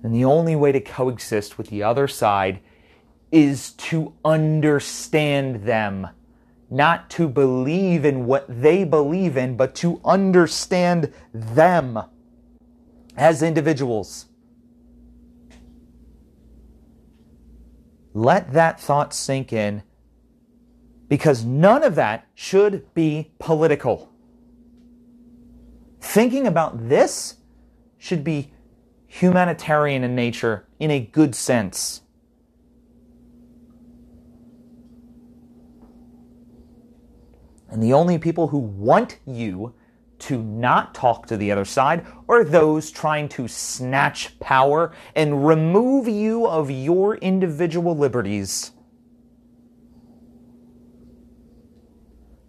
S1: And the only way to coexist with the other side is to understand them not to believe in what they believe in, but to understand them as individuals. Let that thought sink in because none of that should be political. Thinking about this should be humanitarian in nature in a good sense. And the only people who want you to not talk to the other side are those trying to snatch power and remove you of your individual liberties.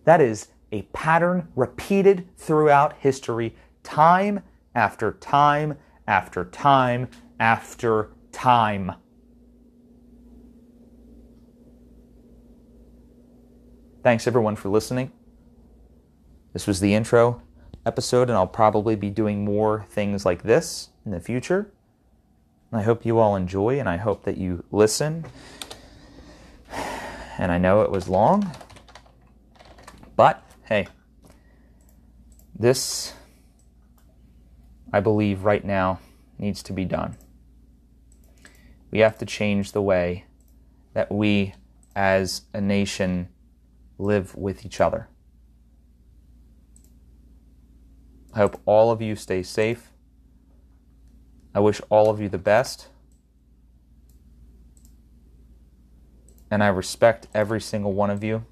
S1: That is a pattern repeated throughout history, time after time after time after time. Thanks everyone for listening. This was the intro episode, and I'll probably be doing more things like this in the future. I hope you all enjoy, and I hope that you listen. And I know it was long, but hey, this, I believe, right now needs to be done. We have to change the way that we as a nation live with each other. I hope all of you stay safe. I wish all of you the best. And I respect every single one of you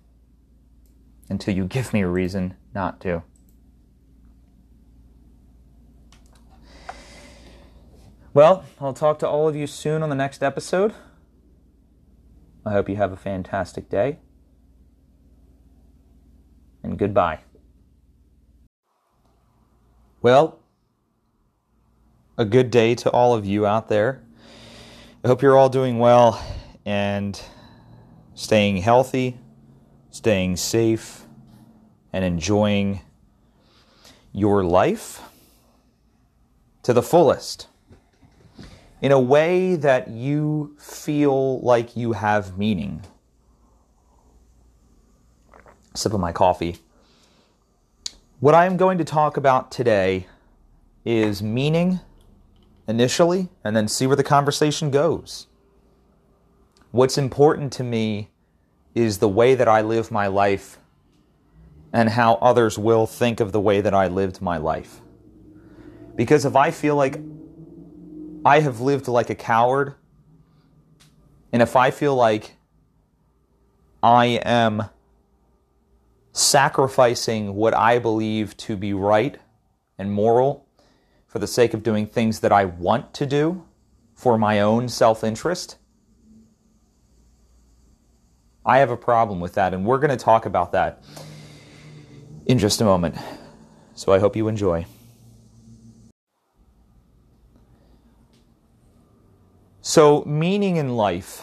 S1: until you give me a reason not to. Well, I'll talk to all of you soon on the next episode. I hope you have a fantastic day and goodbye. Well, a good day to all of you out there. I hope you're all doing well and staying healthy, staying safe, and enjoying your life. to the fullest in a way that you feel like you have meaning. Sip of my coffee. What I am going to talk about today is meaning initially and then see where the conversation goes. What's important to me is the way that I live my life and how others will think of the way that I lived my life. Because if I feel like I have lived like a coward, and if I feel like I am sacrificing what I believe to be right and moral for the sake of doing things that I want to do for my own self interest, I have a problem with that, and we're going to talk about that in just a moment. So I hope you enjoy. So, meaning in life,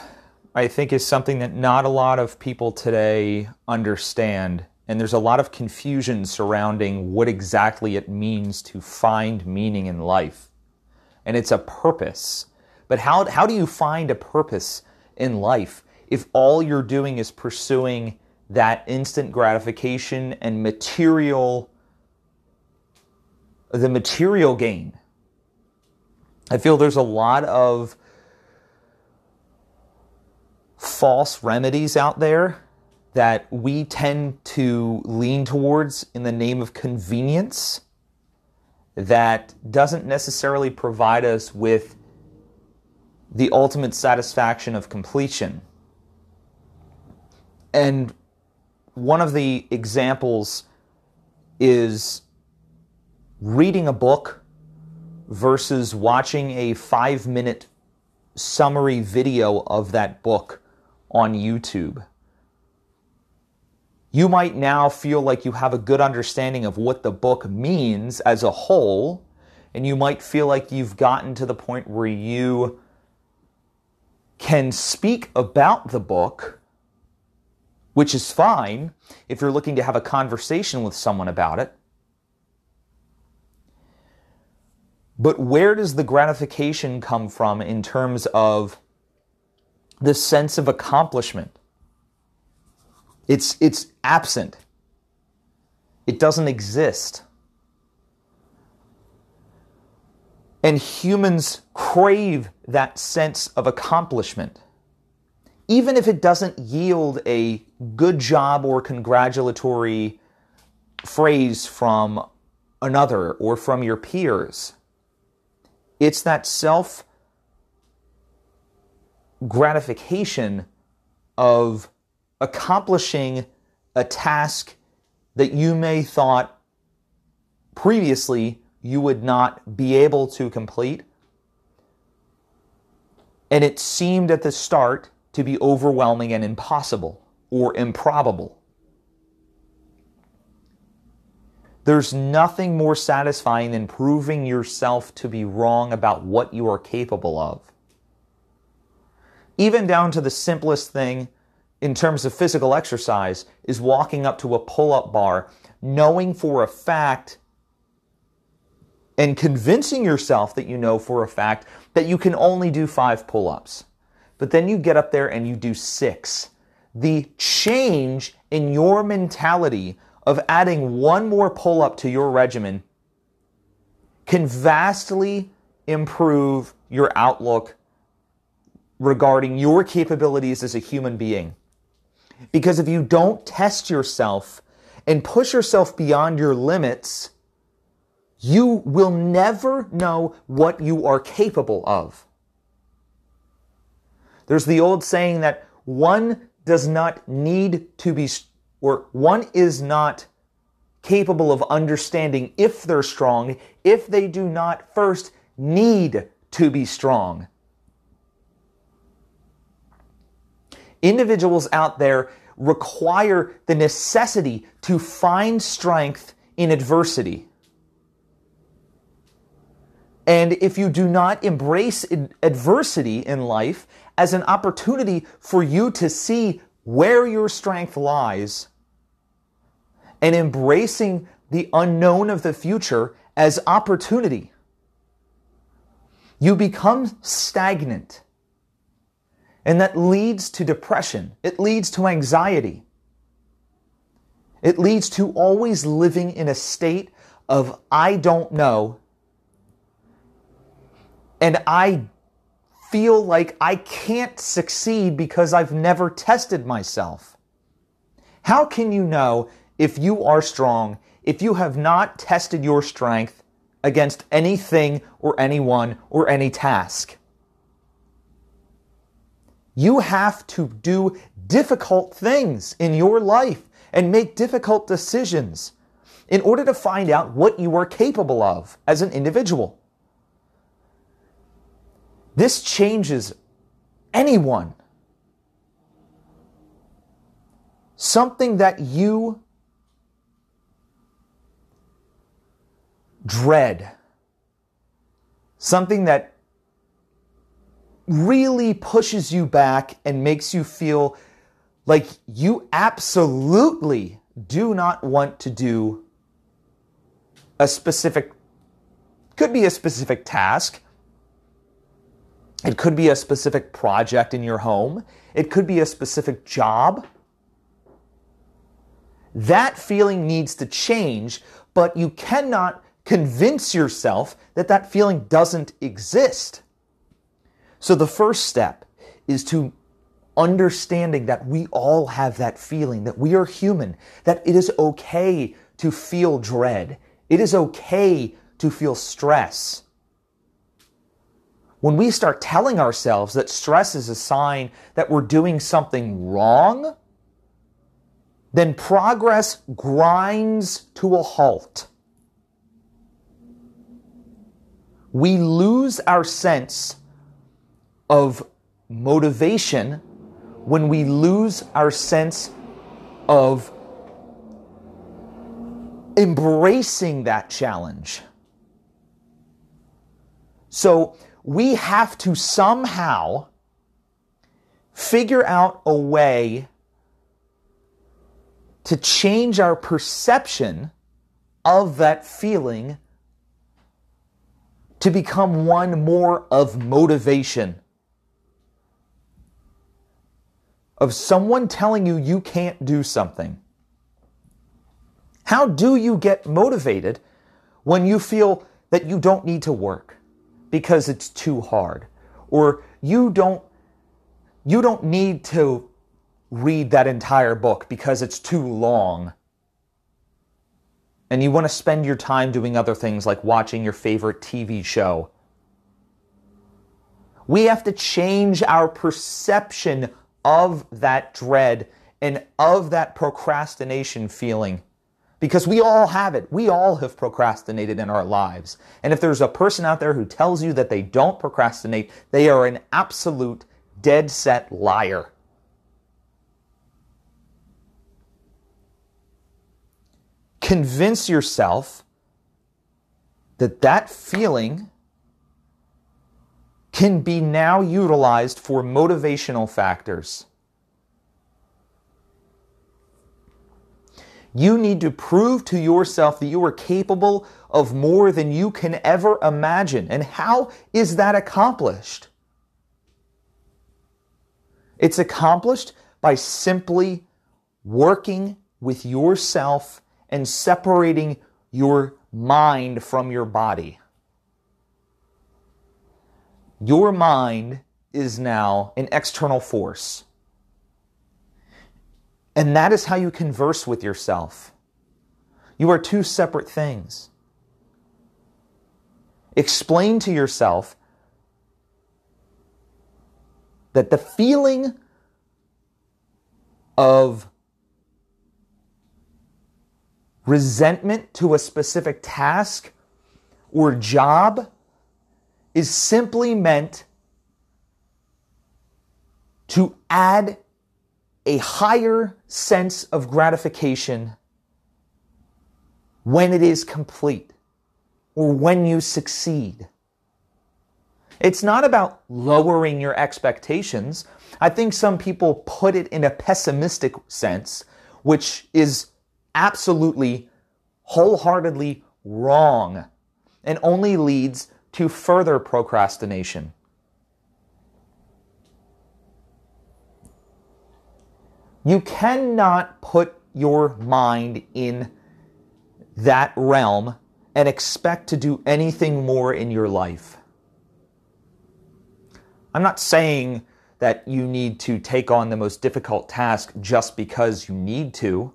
S1: I think, is something that not a lot of people today understand. And there's a lot of confusion surrounding what exactly it means to find meaning in life. And it's a purpose. But how, how do you find a purpose in life if all you're doing is pursuing that instant gratification and material, the material gain? I feel there's a lot of false remedies out there that we tend to lean towards in the name of convenience that doesn't necessarily provide us with the ultimate satisfaction of completion. And one of the examples is reading a book versus watching a five minute summary video of that book on YouTube. You might now feel like you have a good understanding of what the book means as a whole, and you might feel like you've gotten to the point where you can speak about the book, which is fine if you're looking to have a conversation with someone about it. But where does the gratification come from in terms of the sense of accomplishment. It's, it's absent. It doesn't exist. And humans crave that sense of accomplishment. Even if it doesn't yield a good job or congratulatory phrase from another or from your peers, it's that self gratification of accomplishing a task that you may thought previously you would not be able to complete. And it seemed at the start to be overwhelming and impossible or improbable. There's nothing more satisfying than proving yourself to be wrong about what you are capable of even down to the simplest thing in terms of physical exercise, is walking up to a pull up bar, knowing for a fact and convincing yourself that you know for a fact that you can only do five pull ups. But then you get up there and you do six. The change in your mentality of adding one more pull up to your regimen can vastly improve your outlook regarding your capabilities as a human being. Because if you don't test yourself and push yourself beyond your limits, you will never know what you are capable of. There's the old saying that one does not need to be, or one is not capable of understanding if they're strong if they do not first need to be strong. Individuals out there require the necessity to find strength in adversity. And if you do not embrace adversity in life as an opportunity for you to see where your strength lies and embracing the unknown of the future as opportunity, you become stagnant. And that leads to depression. It leads to anxiety. It leads to always living in a state of I don't know. And I feel like I can't succeed because I've never tested myself. How can you know if you are strong if you have not tested your strength against anything or anyone or any task? You have to do difficult things in your life and make difficult decisions in order to find out what you are capable of as an individual. This changes anyone. Something that you dread, something that really pushes you back and makes you feel like you absolutely do not want to do a specific, could be a specific task. It could be a specific project in your home. It could be a specific job. That feeling needs to change, but you cannot convince yourself that that feeling doesn't exist. So the first step is to understanding that we all have that feeling, that we are human, that it is okay to feel dread. It is okay to feel stress. When we start telling ourselves that stress is a sign that we're doing something wrong, then progress grinds to a halt. We lose our sense of motivation when we lose our sense of embracing that challenge. So we have to somehow figure out a way to change our perception of that feeling to become one more of motivation. Of someone telling you you can't do something. How do you get motivated when you feel that you don't need to work because it's too hard or you don't you don't need to read that entire book because it's too long and you want to spend your time doing other things like watching your favorite TV show. We have to change our perception of that dread and of that procrastination feeling. Because we all have it. We all have procrastinated in our lives. And if there's a person out there who tells you that they don't procrastinate, they are an absolute dead set liar. Convince yourself that that feeling can be now utilized for motivational factors. You need to prove to yourself that you are capable of more than you can ever imagine. And how is that accomplished? It's accomplished by simply working with yourself and separating your mind from your body your mind is now an external force. And that is how you converse with yourself. You are two separate things. Explain to yourself that the feeling of resentment to a specific task or job is simply meant to add a higher sense of gratification when it is complete or when you succeed. It's not about lowering your expectations. I think some people put it in a pessimistic sense, which is absolutely wholeheartedly wrong and only leads to further procrastination. You cannot put your mind in that realm and expect to do anything more in your life. I'm not saying that you need to take on the most difficult task just because you need to,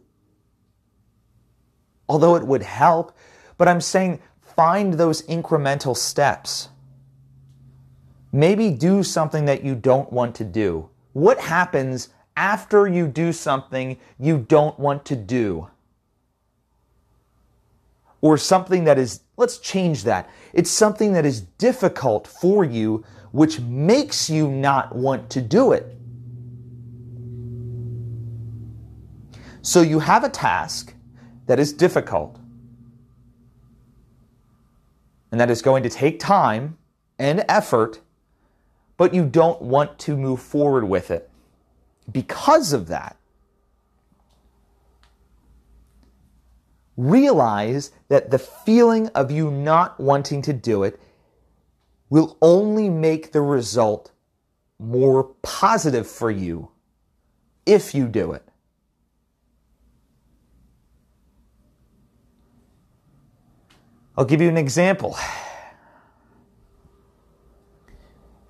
S1: although it would help, but I'm saying find those incremental steps. Maybe do something that you don't want to do. What happens after you do something you don't want to do? Or something that is, let's change that. It's something that is difficult for you, which makes you not want to do it. So you have a task that is difficult and that is going to take time and effort, but you don't want to move forward with it. Because of that, realize that the feeling of you not wanting to do it will only make the result more positive for you if you do it. I'll give you an example.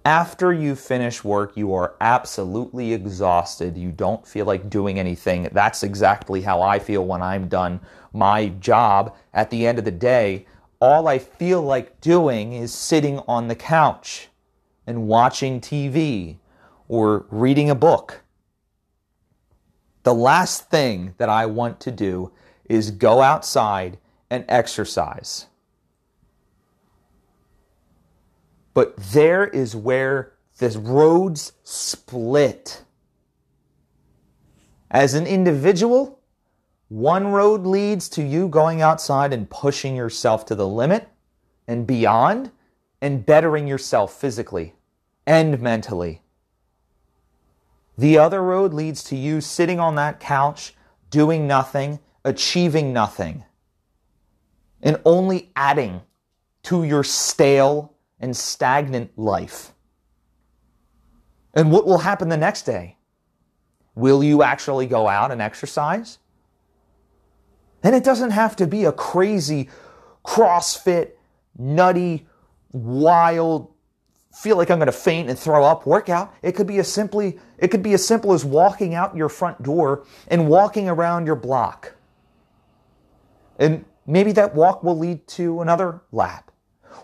S1: After you finish work, you are absolutely exhausted. You don't feel like doing anything. That's exactly how I feel when I'm done my job. At the end of the day, all I feel like doing is sitting on the couch and watching TV or reading a book. The last thing that I want to do is go outside and exercise. But there is where the roads split. As an individual, one road leads to you going outside and pushing yourself to the limit and beyond and bettering yourself physically and mentally. The other road leads to you sitting on that couch, doing nothing, achieving nothing, and only adding to your stale and stagnant life. And what will happen the next day? Will you actually go out and exercise? And it doesn't have to be a crazy CrossFit, nutty, wild, feel like I'm going to faint and throw up workout. It could be as simply it could be as simple as walking out your front door and walking around your block. And maybe that walk will lead to another lap.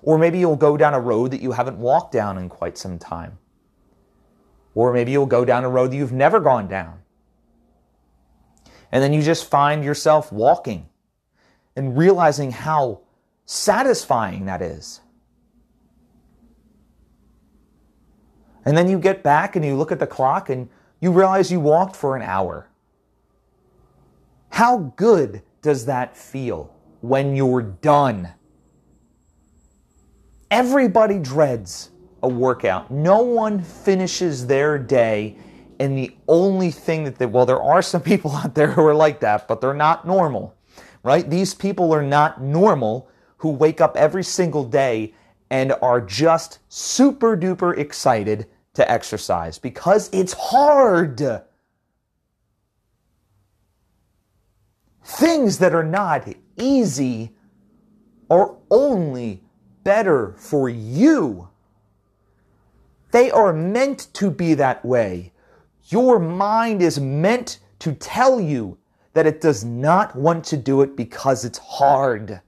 S1: Or maybe you'll go down a road that you haven't walked down in quite some time. Or maybe you'll go down a road that you've never gone down. And then you just find yourself walking and realizing how satisfying that is. And then you get back and you look at the clock and you realize you walked for an hour. How good does that feel when you're done? Everybody dreads a workout. No one finishes their day and the only thing that they, well, there are some people out there who are like that, but they're not normal, right? These people are not normal who wake up every single day and are just super duper excited to exercise because it's hard. Things that are not easy are only better for you. They are meant to be that way. Your mind is meant to tell you that it does not want to do it because it's hard.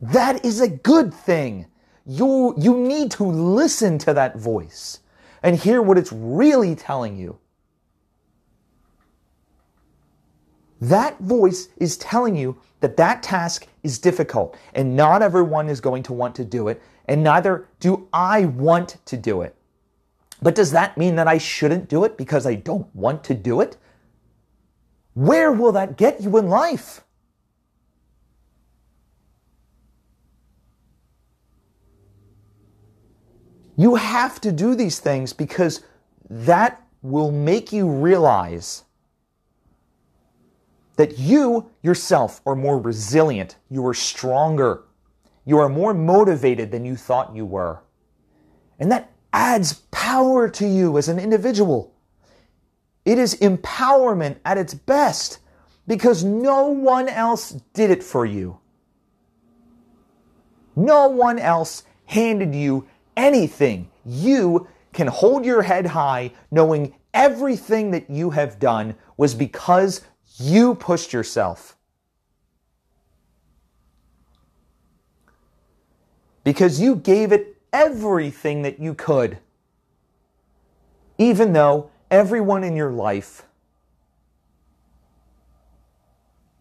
S1: That is a good thing. You, you need to listen to that voice and hear what it's really telling you. That voice is telling you that that task is difficult and not everyone is going to want to do it, and neither do I want to do it. But does that mean that I shouldn't do it because I don't want to do it? Where will that get you in life? You have to do these things because that will make you realize that you yourself are more resilient, you are stronger, You are more motivated than you thought you were. And that adds power to you as an individual. It is empowerment at its best because no one else did it for you. No one else handed you anything. You can hold your head high knowing everything that you have done was because you pushed yourself. Because you gave it everything that you could. Even though everyone in your life,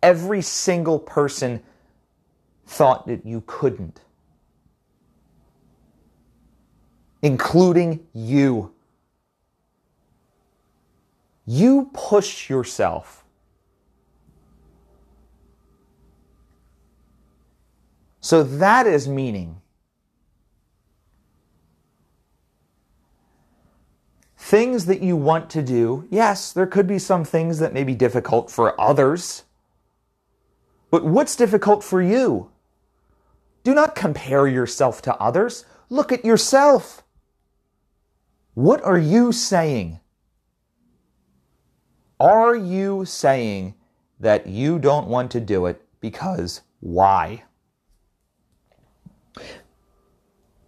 S1: every single person thought that you couldn't, including you. You push yourself. So that is meaning. Things that you want to do, yes, there could be some things that may be difficult for others. But what's difficult for you? Do not compare yourself to others. Look at yourself. What are you saying? Are you saying that you don't want to do it because why?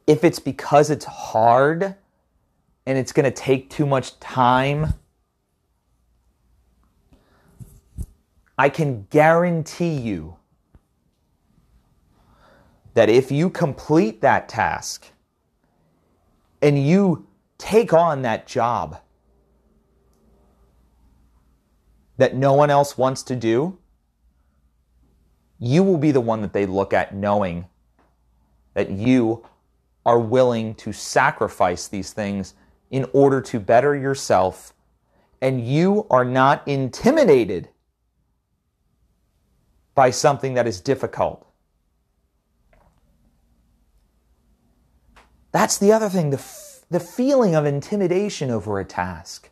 S1: If it's because it's hard and it's going to take too much time, I can guarantee you that if you complete that task and you take on that job, that no one else wants to do, you will be the one that they look at knowing that you are willing to sacrifice these things in order to better yourself and you are not intimidated by something that is difficult. That's the other thing the, f- the feeling of intimidation over a task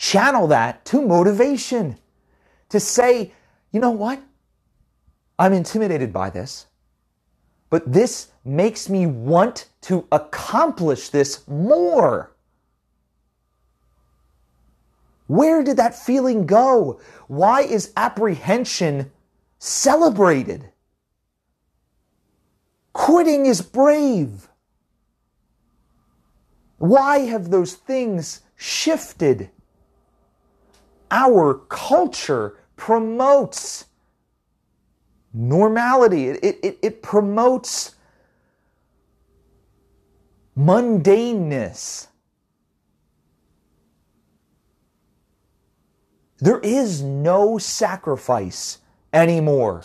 S1: channel that to motivation. To say, you know what? I'm intimidated by this, but this makes me want to accomplish this more. Where did that feeling go? Why is apprehension celebrated? Quitting is brave. Why have those things shifted? our culture promotes normality, it, it, it promotes mundaneness. There is no sacrifice anymore.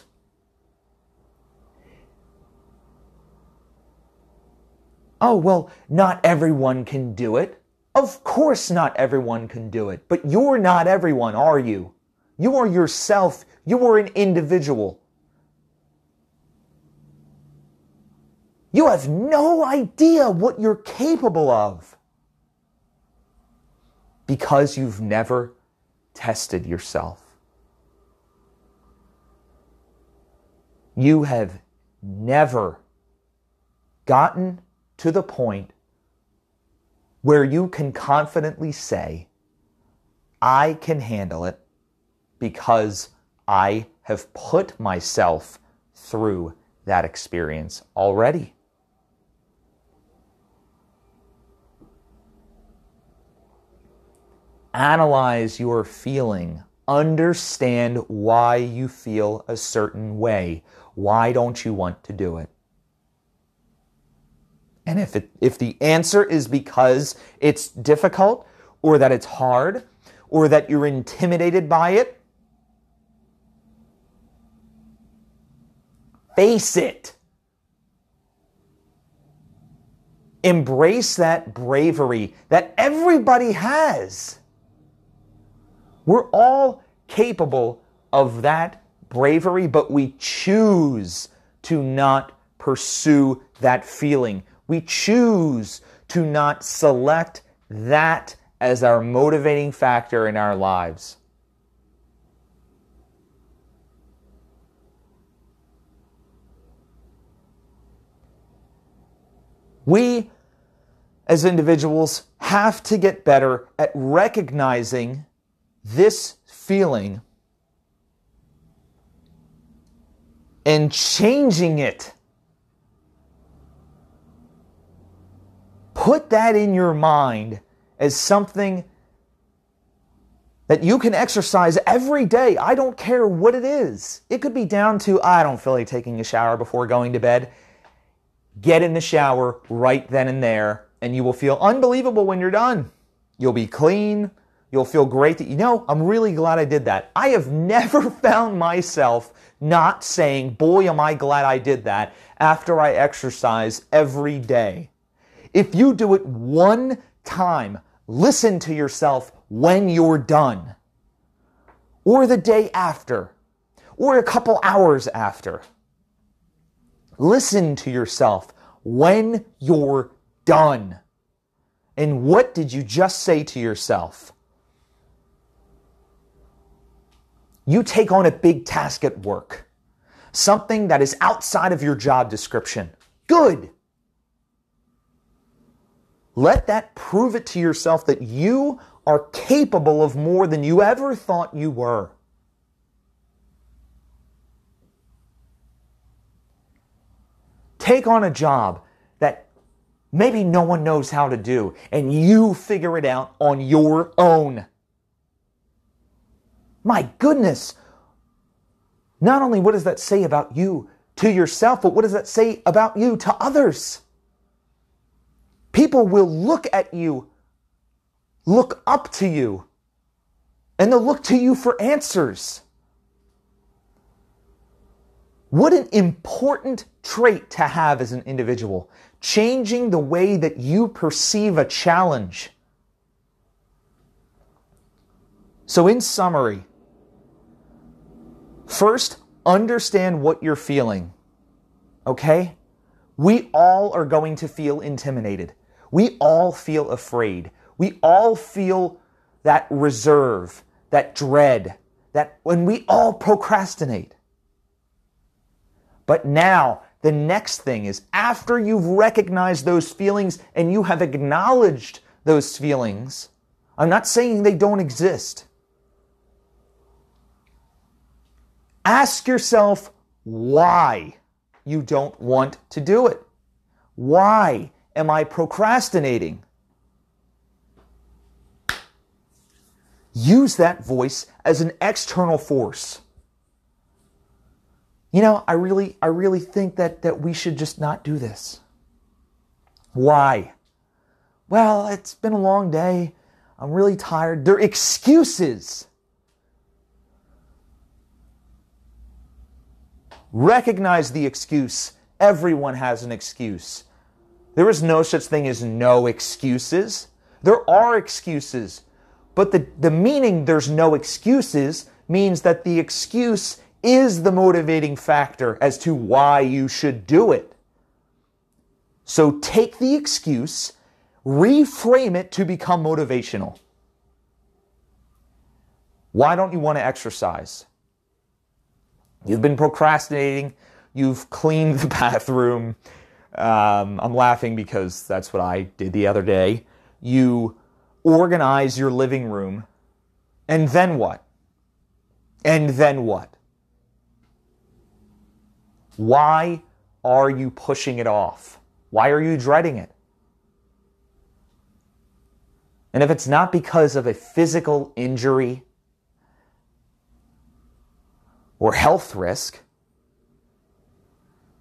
S1: Oh, well, not everyone can do it. Of course, not everyone can do it, but you're not everyone, are you? You are yourself. You are an individual. You have no idea what you're capable of because you've never tested yourself. You have never gotten to the point where you can confidently say, I can handle it because I have put myself through that experience already. Analyze your feeling. Understand why you feel a certain way. Why don't you want to do it? And if it, if the answer is because it's difficult or that it's hard or that you're intimidated by it, face it. Embrace that bravery that everybody has. We're all capable of that bravery, but we choose to not pursue that feeling we choose to not select that as our motivating factor in our lives. We, as individuals, have to get better at recognizing this feeling and changing it. Put that in your mind as something that you can exercise every day. I don't care what it is. It could be down to, I don't feel like taking a shower before going to bed. Get in the shower right then and there, and you will feel unbelievable when you're done. You'll be clean. You'll feel great that you know, I'm really glad I did that. I have never found myself not saying, boy, am I glad I did that after I exercise every day. If you do it one time, listen to yourself when you're done, or the day after, or a couple hours after. Listen to yourself when you're done. And what did you just say to yourself? You take on a big task at work, something that is outside of your job description. Good. Let that prove it to yourself that you are capable of more than you ever thought you were. Take on a job that maybe no one knows how to do, and you figure it out on your own. My goodness! Not only what does that say about you to yourself, but what does that say about you to others? People will look at you look up to you and they'll look to you for answers. What an important trait to have as an individual, changing the way that you perceive a challenge. So, in summary, first, understand what you're feeling. Okay? We all are going to feel intimidated. We all feel afraid. We all feel that reserve, that dread, that when we all procrastinate. But now, the next thing is after you've recognized those feelings and you have acknowledged those feelings, I'm not saying they don't exist. Ask yourself why you don't want to do it. Why am I procrastinating? use that voice as an external force. You know, I really, I really think that, that we should just not do this. Why? Well, it's been a long day. I'm really tired. They're excuses. Recognize the excuse. Everyone has an excuse. There is no such thing as no excuses. There are excuses. But the, the meaning there's no excuses means that the excuse is the motivating factor as to why you should do it. So take the excuse, reframe it to become motivational. Why don't you want to exercise? You've been procrastinating, you've cleaned the bathroom. Um, I'm laughing because that's what I did the other day. You organize your living room, and then what? And then what? Why are you pushing it off? Why are you dreading it? And if it's not because of a physical injury or health risk,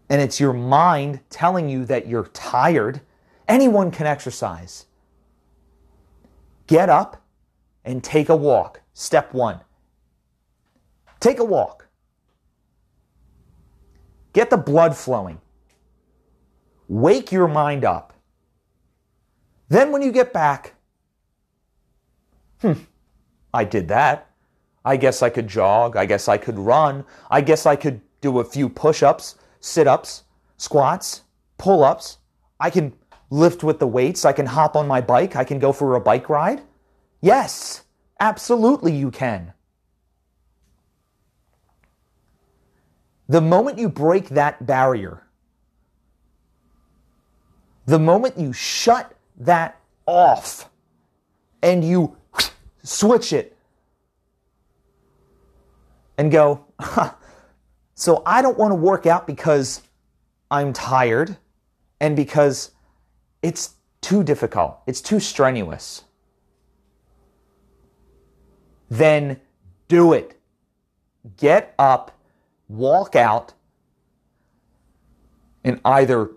S1: and it's your mind telling you that you're tired, anyone can exercise. Get up and take a walk. Step one. Take a walk. Get the blood flowing. Wake your mind up. Then, when you get back, hmm, I did that. I guess I could jog. I guess I could run. I guess I could do a few push ups, sit ups, squats, pull ups. I can lift with the weights. I can hop on my bike. I can go for a bike ride. Yes, absolutely you can. The moment you break that barrier, The moment you shut that off and you switch it and go, huh, so I don't want to work out because I'm tired and because it's too difficult, it's too strenuous. Then do it. Get up, walk out, and either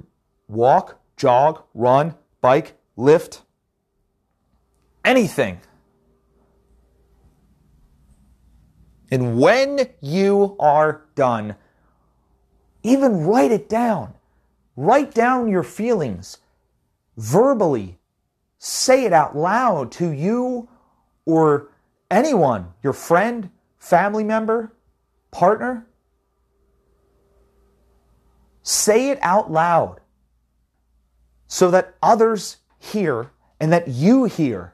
S1: walk, jog, run, bike, lift, anything. And when you are done, even write it down. Write down your feelings verbally. Say it out loud to you or anyone, your friend, family member, partner. Say it out loud so that others hear and that you hear.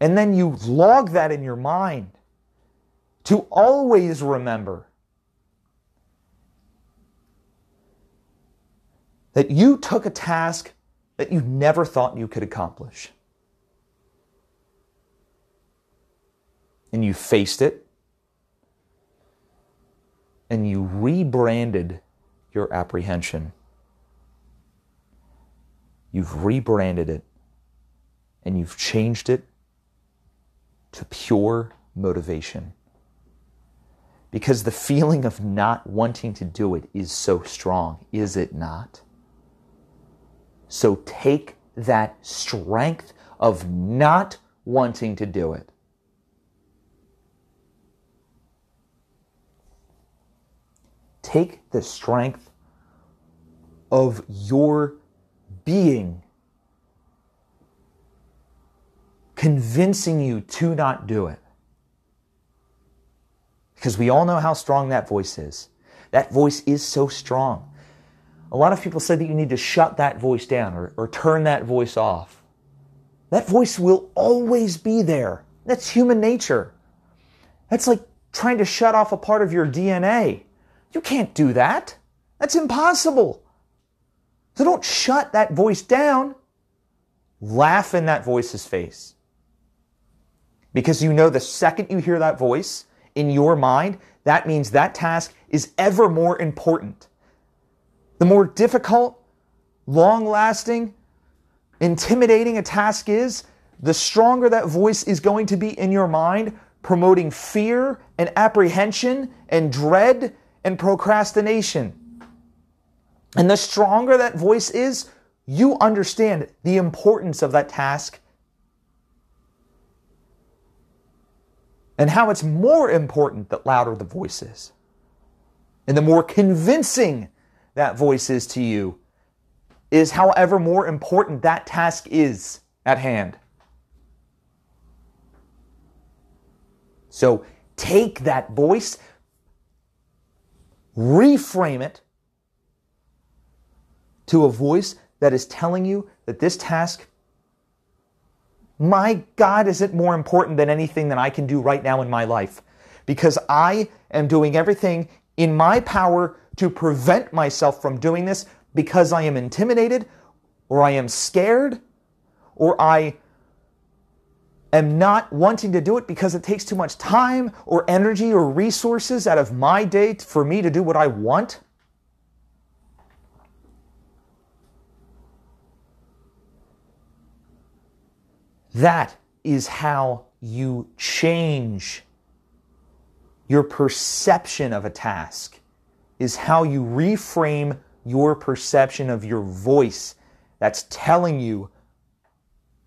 S1: And then you log that in your mind to always remember that you took a task that you never thought you could accomplish. And you faced it, and you rebranded your apprehension. You've rebranded it, and you've changed it to pure motivation because the feeling of not wanting to do it is so strong, is it not? So take that strength of not wanting to do it. Take the strength of your being convincing you to not do it. Because we all know how strong that voice is. That voice is so strong. A lot of people say that you need to shut that voice down or, or turn that voice off. That voice will always be there. That's human nature. That's like trying to shut off a part of your DNA. You can't do that. That's impossible. So don't shut that voice down. Laugh in that voice's face. Because you know the second you hear that voice, in your mind, that means that task is ever more important. The more difficult, long lasting, intimidating a task is, the stronger that voice is going to be in your mind, promoting fear and apprehension and dread and procrastination. And the stronger that voice is, you understand the importance of that task and how it's more important the louder the voice is. And the more convincing that voice is to you, is however more important that task is at hand. So take that voice, reframe it to a voice that is telling you that this task my God, is it more important than anything that I can do right now in my life? Because I am doing everything in my power to prevent myself from doing this because I am intimidated or I am scared or I am not wanting to do it because it takes too much time or energy or resources out of my day for me to do what I want. That is how you change your perception of a task, is how you reframe your perception of your voice that's telling you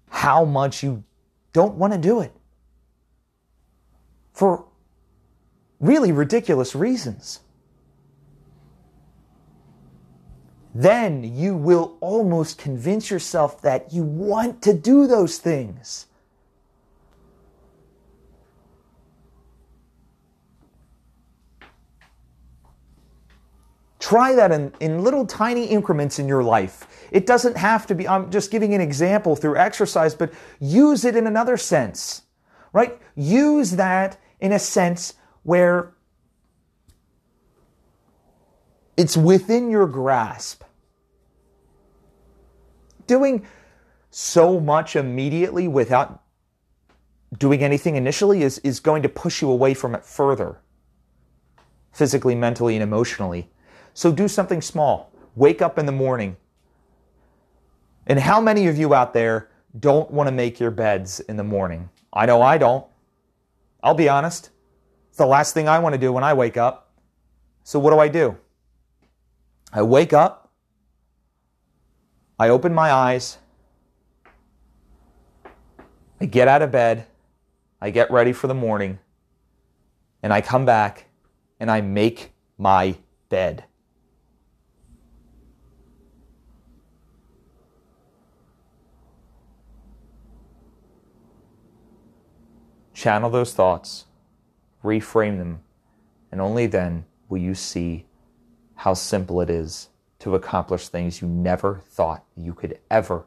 S1: how much you don't want to do it for really ridiculous reasons. Then you will almost convince yourself that you want to do those things. Try that in, in little tiny increments in your life. It doesn't have to be, I'm just giving an example through exercise, but use it in another sense, right? Use that in a sense where it's within your grasp. Doing so much immediately without doing anything initially is, is going to push you away from it further, physically, mentally, and emotionally. So do something small. Wake up in the morning. And how many of you out there don't want to make your beds in the morning? I know I don't. I'll be honest. It's the last thing I want to do when I wake up. So what do I do? I wake up, I open my eyes, I get out of bed, I get ready for the morning, and I come back and I make my bed. Channel those thoughts, reframe them, and only then will you see how simple it is to accomplish things you never thought you could ever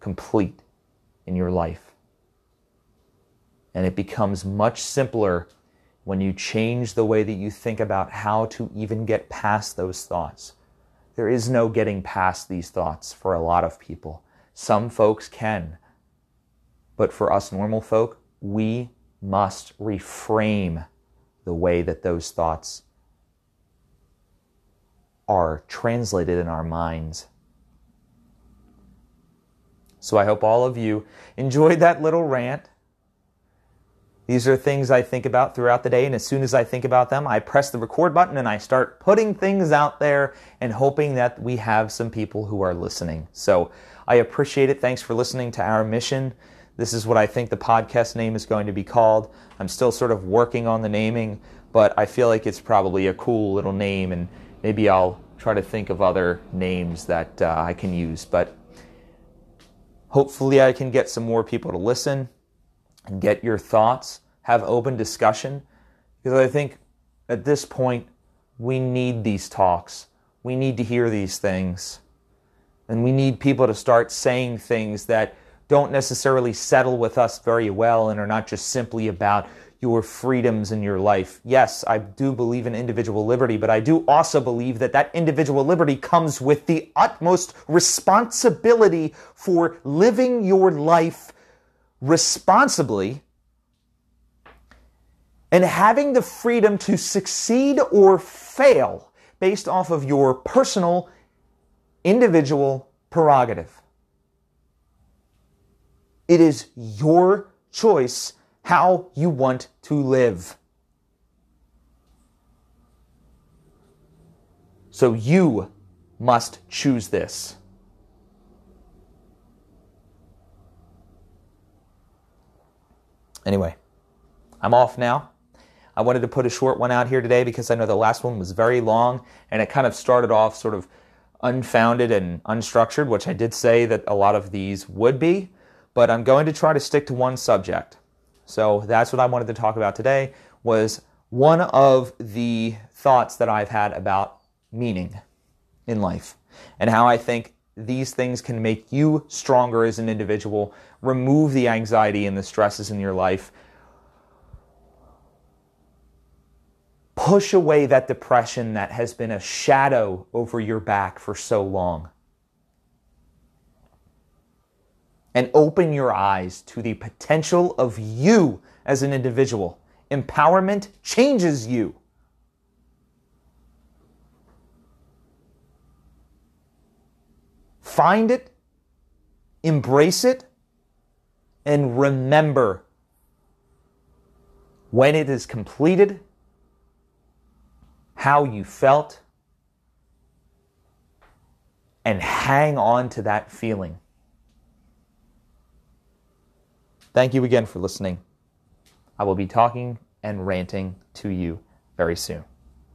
S1: complete in your life. And it becomes much simpler when you change the way that you think about how to even get past those thoughts. There is no getting past these thoughts for a lot of people. Some folks can. But for us normal folk, we must reframe the way that those thoughts are translated in our minds. So I hope all of you enjoyed that little rant. These are things I think about throughout the day, and as soon as I think about them, I press the record button and I start putting things out there and hoping that we have some people who are listening. So I appreciate it. Thanks for listening to our mission. This is what I think the podcast name is going to be called. I'm still sort of working on the naming, but I feel like it's probably a cool little name, and maybe I'll try to think of other names that uh, I can use. But hopefully, I can get some more people to listen and get your thoughts, have open discussion, because I think at this point, we need these talks. We need to hear these things. And we need people to start saying things that don't necessarily settle with us very well and are not just simply about your freedoms in your life. Yes, I do believe in individual liberty, but I do also believe that that individual liberty comes with the utmost responsibility for living your life responsibly and having the freedom to succeed or fail based off of your personal individual prerogative. It is your choice how you want to live. So you must choose this. Anyway, I'm off now. I wanted to put a short one out here today because I know the last one was very long and it kind of started off sort of unfounded and unstructured, which I did say that a lot of these would be but I'm going to try to stick to one subject. So that's what I wanted to talk about today was one of the thoughts that I've had about meaning in life and how I think these things can make you stronger as an individual, remove the anxiety and the stresses in your life, push away that depression that has been a shadow over your back for so long. And open your eyes to the potential of you as an individual. Empowerment changes you. Find it, embrace it, and remember when it is completed, how you felt, and hang on to that feeling. Thank you again for listening. I will be talking and ranting to you very soon.